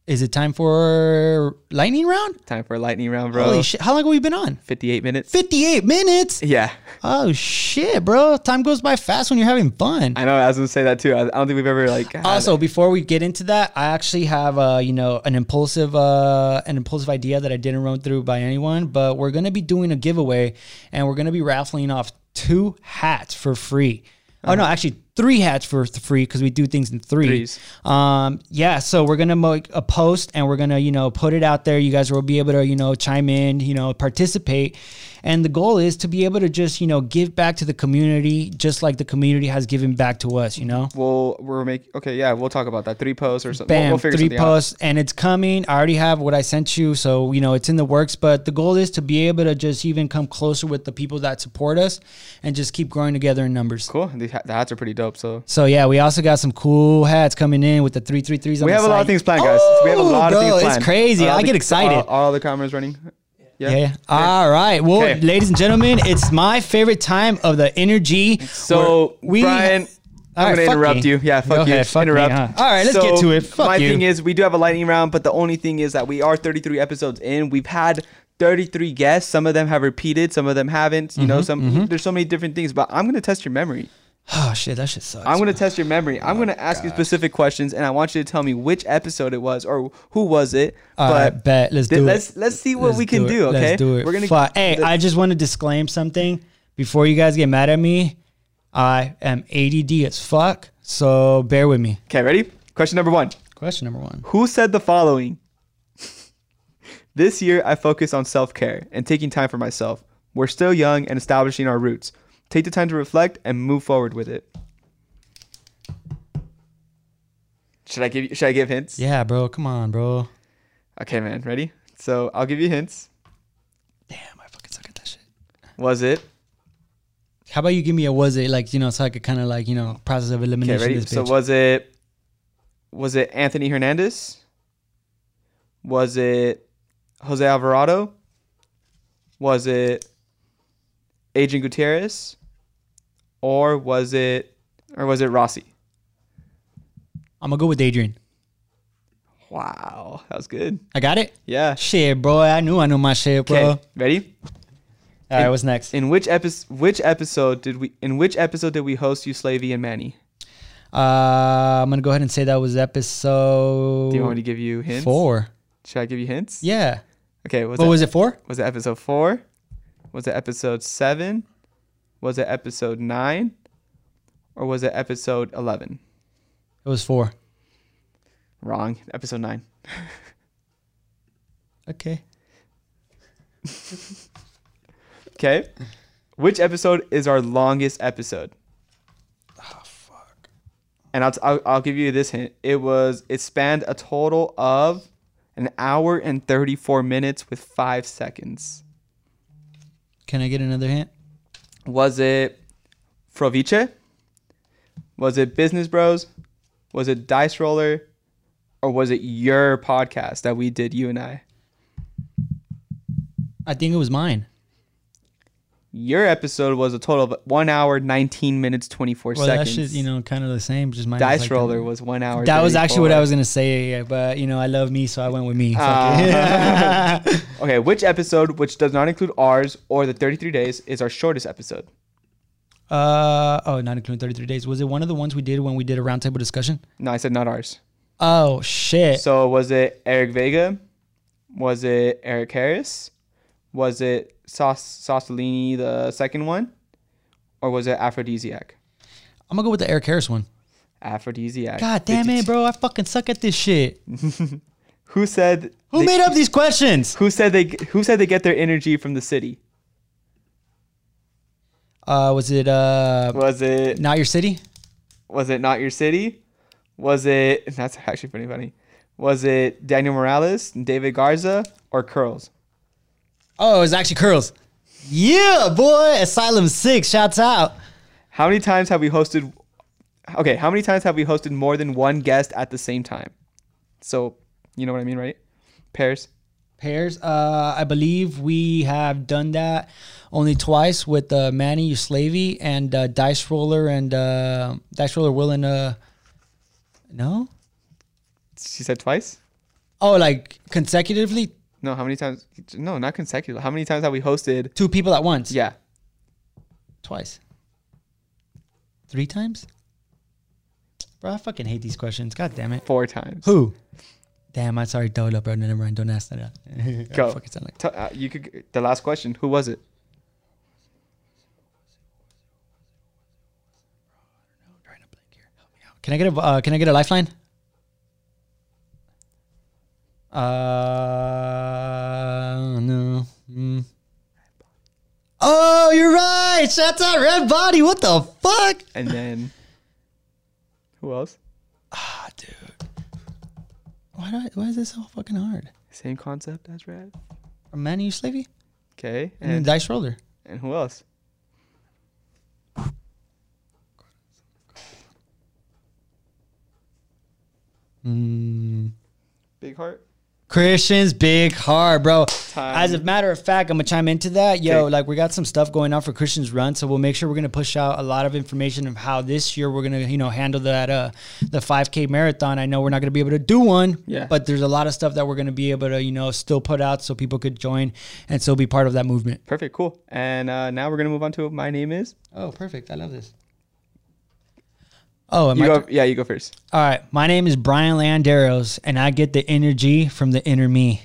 [SPEAKER 2] is it time for lightning round?
[SPEAKER 1] time for lightning round, bro.
[SPEAKER 2] Holy shit! How long have we been on?
[SPEAKER 1] 58 minutes.
[SPEAKER 2] 58 minutes.
[SPEAKER 1] Yeah,
[SPEAKER 2] Oh shit, bro! Time goes by fast when you're having fun.
[SPEAKER 1] I know. I was gonna say that too. I, don't think we've ever like. had-
[SPEAKER 2] Also, before we get into that, I actually have uh, you know, an impulsive uh an impulsive idea that I didn't run through by anyone, but we're gonna be doing a giveaway and we're gonna be raffling off two hats for free. Oh no, actually three hats for free because we do things in three.
[SPEAKER 1] Threes.
[SPEAKER 2] Um, yeah, so we're gonna make a post and we're gonna you know put it out there. You guys will be able to you know chime in, you know participate, and the goal is to be able to just you know give back to the community just like the community has given back to us. You know.
[SPEAKER 1] We'll we're make okay. Yeah, we'll talk about that. Three posts or something. We'll,
[SPEAKER 2] Bam,
[SPEAKER 1] we'll figure
[SPEAKER 2] three
[SPEAKER 1] something out.
[SPEAKER 2] posts, and it's coming. I already have what I sent you, so you know it's in the works. But the goal is to be able to just even come closer with the people that support us, and just keep growing together in numbers.
[SPEAKER 1] Cool. The hats are pretty dope. So
[SPEAKER 2] So yeah, we also got some cool hats coming in with the three three threes.
[SPEAKER 1] we have a lot of things planned, guys. we have a
[SPEAKER 2] Oh,
[SPEAKER 1] lot of things planned.
[SPEAKER 2] it's
[SPEAKER 1] crazy. All
[SPEAKER 2] I
[SPEAKER 1] the-
[SPEAKER 2] get excited.
[SPEAKER 1] All, all the cameras running. Yeah.
[SPEAKER 2] Yeah. All right. Well,
[SPEAKER 1] Okay.
[SPEAKER 2] ladies and gentlemen, it's my favorite time of the energy.
[SPEAKER 1] So
[SPEAKER 2] we
[SPEAKER 1] Brian, I'm
[SPEAKER 2] right,
[SPEAKER 1] gonna interrupt
[SPEAKER 2] me.
[SPEAKER 1] you. Yeah, fuck
[SPEAKER 2] Go
[SPEAKER 1] you.
[SPEAKER 2] ahead, fuck me,
[SPEAKER 1] interrupt.
[SPEAKER 2] huh? All right, let's
[SPEAKER 1] So,
[SPEAKER 2] get to it. Fuck
[SPEAKER 1] my
[SPEAKER 2] you.
[SPEAKER 1] thing is, we do have a lightning round, but the only thing is that we are 33 episodes in. We've had 33 guests. Some of them have repeated. Some of them haven't. You
[SPEAKER 2] Mm-hmm,
[SPEAKER 1] know, some there's so many different things. But I'm gonna test your memory. [SIGHS]
[SPEAKER 2] Oh shit, that shit sucks.
[SPEAKER 1] I'm gonna test your memory. I'm gonna oh ask you specific questions, and I want you to tell me which episode it was or who was it.
[SPEAKER 2] All
[SPEAKER 1] but
[SPEAKER 2] right, bet. Let's
[SPEAKER 1] th-
[SPEAKER 2] do
[SPEAKER 1] let's
[SPEAKER 2] it.
[SPEAKER 1] let's see what
[SPEAKER 2] Let's
[SPEAKER 1] we can
[SPEAKER 2] it.
[SPEAKER 1] do. Okay,
[SPEAKER 2] Let's do it.
[SPEAKER 1] We're gonna.
[SPEAKER 2] Fuck. Hey, I just want to disclaim something before you guys get mad at me, I am ADD as fuck. So bear with me.
[SPEAKER 1] Okay, ready? Question number one.
[SPEAKER 2] Question number one.
[SPEAKER 1] Who said the following? [LAUGHS] this year, I focus on self care and taking time for myself. We're still young and establishing our roots. Take the time to reflect and move forward with it. Should I give you, should I give hints?
[SPEAKER 2] Yeah, bro. Come on, bro.
[SPEAKER 1] Okay, man. Ready? So I'll give you hints.
[SPEAKER 2] Damn, I fucking suck at that shit.
[SPEAKER 1] Was it
[SPEAKER 2] How about you give me a was it like you know so I could kind of like you know process of
[SPEAKER 1] okay?
[SPEAKER 2] elimination.
[SPEAKER 1] Ready?
[SPEAKER 2] This bitch.
[SPEAKER 1] So was it was it Anthony Hernandez? Was it Jose Alvarado? Was it Adrian Gutierrez? Or was it or was it Rossi?
[SPEAKER 2] I'm gonna go with Adrian.
[SPEAKER 1] Wow, that was good.
[SPEAKER 2] I got it.
[SPEAKER 1] Yeah.
[SPEAKER 2] Shit, bro. I knew I knew my shit, bro.
[SPEAKER 1] Okay, ready?
[SPEAKER 2] All right, what's next?
[SPEAKER 1] In which episode? Which episode did we? In which episode did we host you, Slavy and Manny?
[SPEAKER 2] Uh, I'm gonna go ahead and say that was episode
[SPEAKER 1] Do you want me to give you hints?
[SPEAKER 2] four.
[SPEAKER 1] Should I give you hints?
[SPEAKER 2] Yeah.
[SPEAKER 1] Okay. Was
[SPEAKER 2] what
[SPEAKER 1] it
[SPEAKER 2] was it for?
[SPEAKER 1] was it episode four? Was it episode seven? Was it episode nine? Or was it episode eleven?
[SPEAKER 2] It was four.
[SPEAKER 1] Wrong. Episode nine. [LAUGHS]
[SPEAKER 2] Okay.
[SPEAKER 1] Okay. Which episode is our longest episode?
[SPEAKER 2] Oh fuck.
[SPEAKER 1] And I'll, t- I'll I'll give you this hint. It was it spanned a total of an hour and thirty four minutes with five seconds.
[SPEAKER 2] Can I get another hint?
[SPEAKER 1] Was it Frovice? Was it Business Bros? Was it Dice Roller? Or was it your podcast that we did, you and I?
[SPEAKER 2] I think it was mine.
[SPEAKER 1] Your episode was a total of one hour, 19 minutes, 24
[SPEAKER 2] Well,
[SPEAKER 1] seconds.
[SPEAKER 2] that shit, you know, kind of the same. Just mine.
[SPEAKER 1] Dice
[SPEAKER 2] like
[SPEAKER 1] Roller
[SPEAKER 2] a-
[SPEAKER 1] was one hour.
[SPEAKER 2] That was actually what I was gonna say, but you know, I love me, so I went with me.
[SPEAKER 1] Ah. [LAUGHS] [LAUGHS] Okay, which episode, which does not include ours or the 33 days, is our shortest episode?
[SPEAKER 2] uh oh, not including 33 days. Was it one of the ones we did when we did a roundtable discussion?
[SPEAKER 1] No, I said not ours.
[SPEAKER 2] Oh shit.
[SPEAKER 1] So was it Eric Vega? Was it Eric Harris? Was it Sauce Sausalini, the second one? Or was it Aphrodisiac?
[SPEAKER 2] I'm gonna go with the Eric Harris one.
[SPEAKER 1] Aphrodisiac.
[SPEAKER 2] God damn it, bro! I fucking suck at this shit. [LAUGHS]
[SPEAKER 1] Who said
[SPEAKER 2] Who
[SPEAKER 1] they-
[SPEAKER 2] made up these questions?
[SPEAKER 1] Who said they who said they get their energy from the city?
[SPEAKER 2] Uh, was it uh,
[SPEAKER 1] Was it
[SPEAKER 2] not your city?
[SPEAKER 1] was it not your city? Was it [LAUGHS] that's actually pretty funny. Was it Daniel Morales, David Garza, or Curls?
[SPEAKER 2] Oh, it was actually curls. Yeah, boy. Asylum Six. Shouts out.
[SPEAKER 1] How many times have we hosted Okay, how many times have we hosted more than one guest at the same time? So, you know what I mean, right? Pairs.
[SPEAKER 2] Pairs. Uh, I believe we have done that only twice with uh, Manny Slavy and uh, Dice Roller and uh, Dice Roller Will and uh, no.
[SPEAKER 1] She said twice?
[SPEAKER 2] Oh, like consecutively,
[SPEAKER 1] No, how many times? No, not consecutive. How many times have we hosted?
[SPEAKER 2] two people at once.
[SPEAKER 1] Yeah.
[SPEAKER 2] twice. Three times. Bro, I fucking hate these questions. God damn it.
[SPEAKER 1] Four times.
[SPEAKER 2] Who? Damn, I'm sorry, Dolo, bro. Never mind. Don't ask that. [LAUGHS]
[SPEAKER 1] Go.
[SPEAKER 2] fucking sound like-
[SPEAKER 1] T- uh, you could the last question. Who was it?
[SPEAKER 2] Drawing a blank here. Help me out. Can I get a uh, Can I get a lifeline? Uh, no. Mm. Oh, you're right. Shouts out Red Body. What the fuck?
[SPEAKER 1] And then who else?
[SPEAKER 2] Ah, dude. Why do I, Why is this so fucking hard?
[SPEAKER 1] Same concept as Red.
[SPEAKER 2] From Manny Slavy
[SPEAKER 1] Okay.
[SPEAKER 2] and
[SPEAKER 1] And
[SPEAKER 2] Dice Roller.
[SPEAKER 1] and who else?
[SPEAKER 2] Mm.
[SPEAKER 1] Big Heart.
[SPEAKER 2] Christian's big heart, bro.
[SPEAKER 1] Time.
[SPEAKER 2] As a matter of fact, I'm gonna chime into that. Yo,
[SPEAKER 1] Okay.
[SPEAKER 2] like we got some stuff going on for Christian's run, so we'll make sure we're gonna push out a lot of information of how this year we're gonna, you know, handle that uh the 5K marathon. I know we're not gonna be able to do one,
[SPEAKER 1] Yeah.
[SPEAKER 2] but there's a lot of stuff that we're gonna be able to, you know, still put out so people could join and still be part of that movement.
[SPEAKER 1] Perfect. Cool. And uh, now we're gonna move on to my name is.
[SPEAKER 2] Oh, perfect. I love this. Oh,
[SPEAKER 1] You
[SPEAKER 2] I
[SPEAKER 1] go. Yeah, you go first.
[SPEAKER 2] all right. My name is Brian Landeros, and I get the energy from the inner me.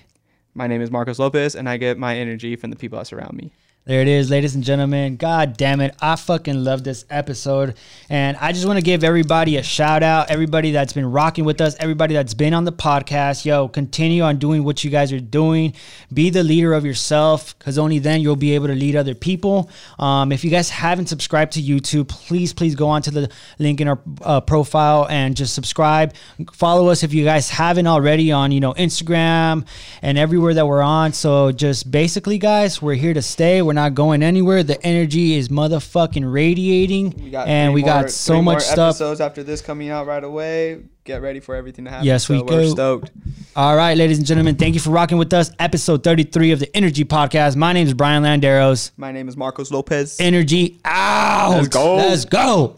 [SPEAKER 1] My name is Marcos Lopez, and I get my energy from the people that surround me.
[SPEAKER 2] There it is, ladies and gentlemen. God damn it. I fucking love this episode. And I just want to give everybody a shout out. Everybody that's been rocking with us, everybody that's been on the podcast. Yo, continue on doing what you guys are doing. Be the leader of yourself because only then you'll be able to lead other people. Um, if you guys haven't subscribed to YouTube, please, please go on to the link in our uh, profile and just subscribe. Follow us if you guys haven't already on, you know, Instagram and everywhere that we're on. So just basically, guys, we're here to stay. We're not going anywhere. The energy is motherfucking radiating,
[SPEAKER 1] We got
[SPEAKER 2] and we got so
[SPEAKER 1] more
[SPEAKER 2] much stuff.
[SPEAKER 1] Episodes after this coming out right away. Get ready for everything to happen.
[SPEAKER 2] Yes, we
[SPEAKER 1] so we're
[SPEAKER 2] go.
[SPEAKER 1] stoked.
[SPEAKER 2] All right, ladies and gentlemen, thank you for rocking with us. Episode 33 of the Inner-G Podcast. My name is Brian Landeros.
[SPEAKER 1] My name is Marcos Lopez.
[SPEAKER 2] Energy out.
[SPEAKER 1] Let's go.
[SPEAKER 2] Let's go.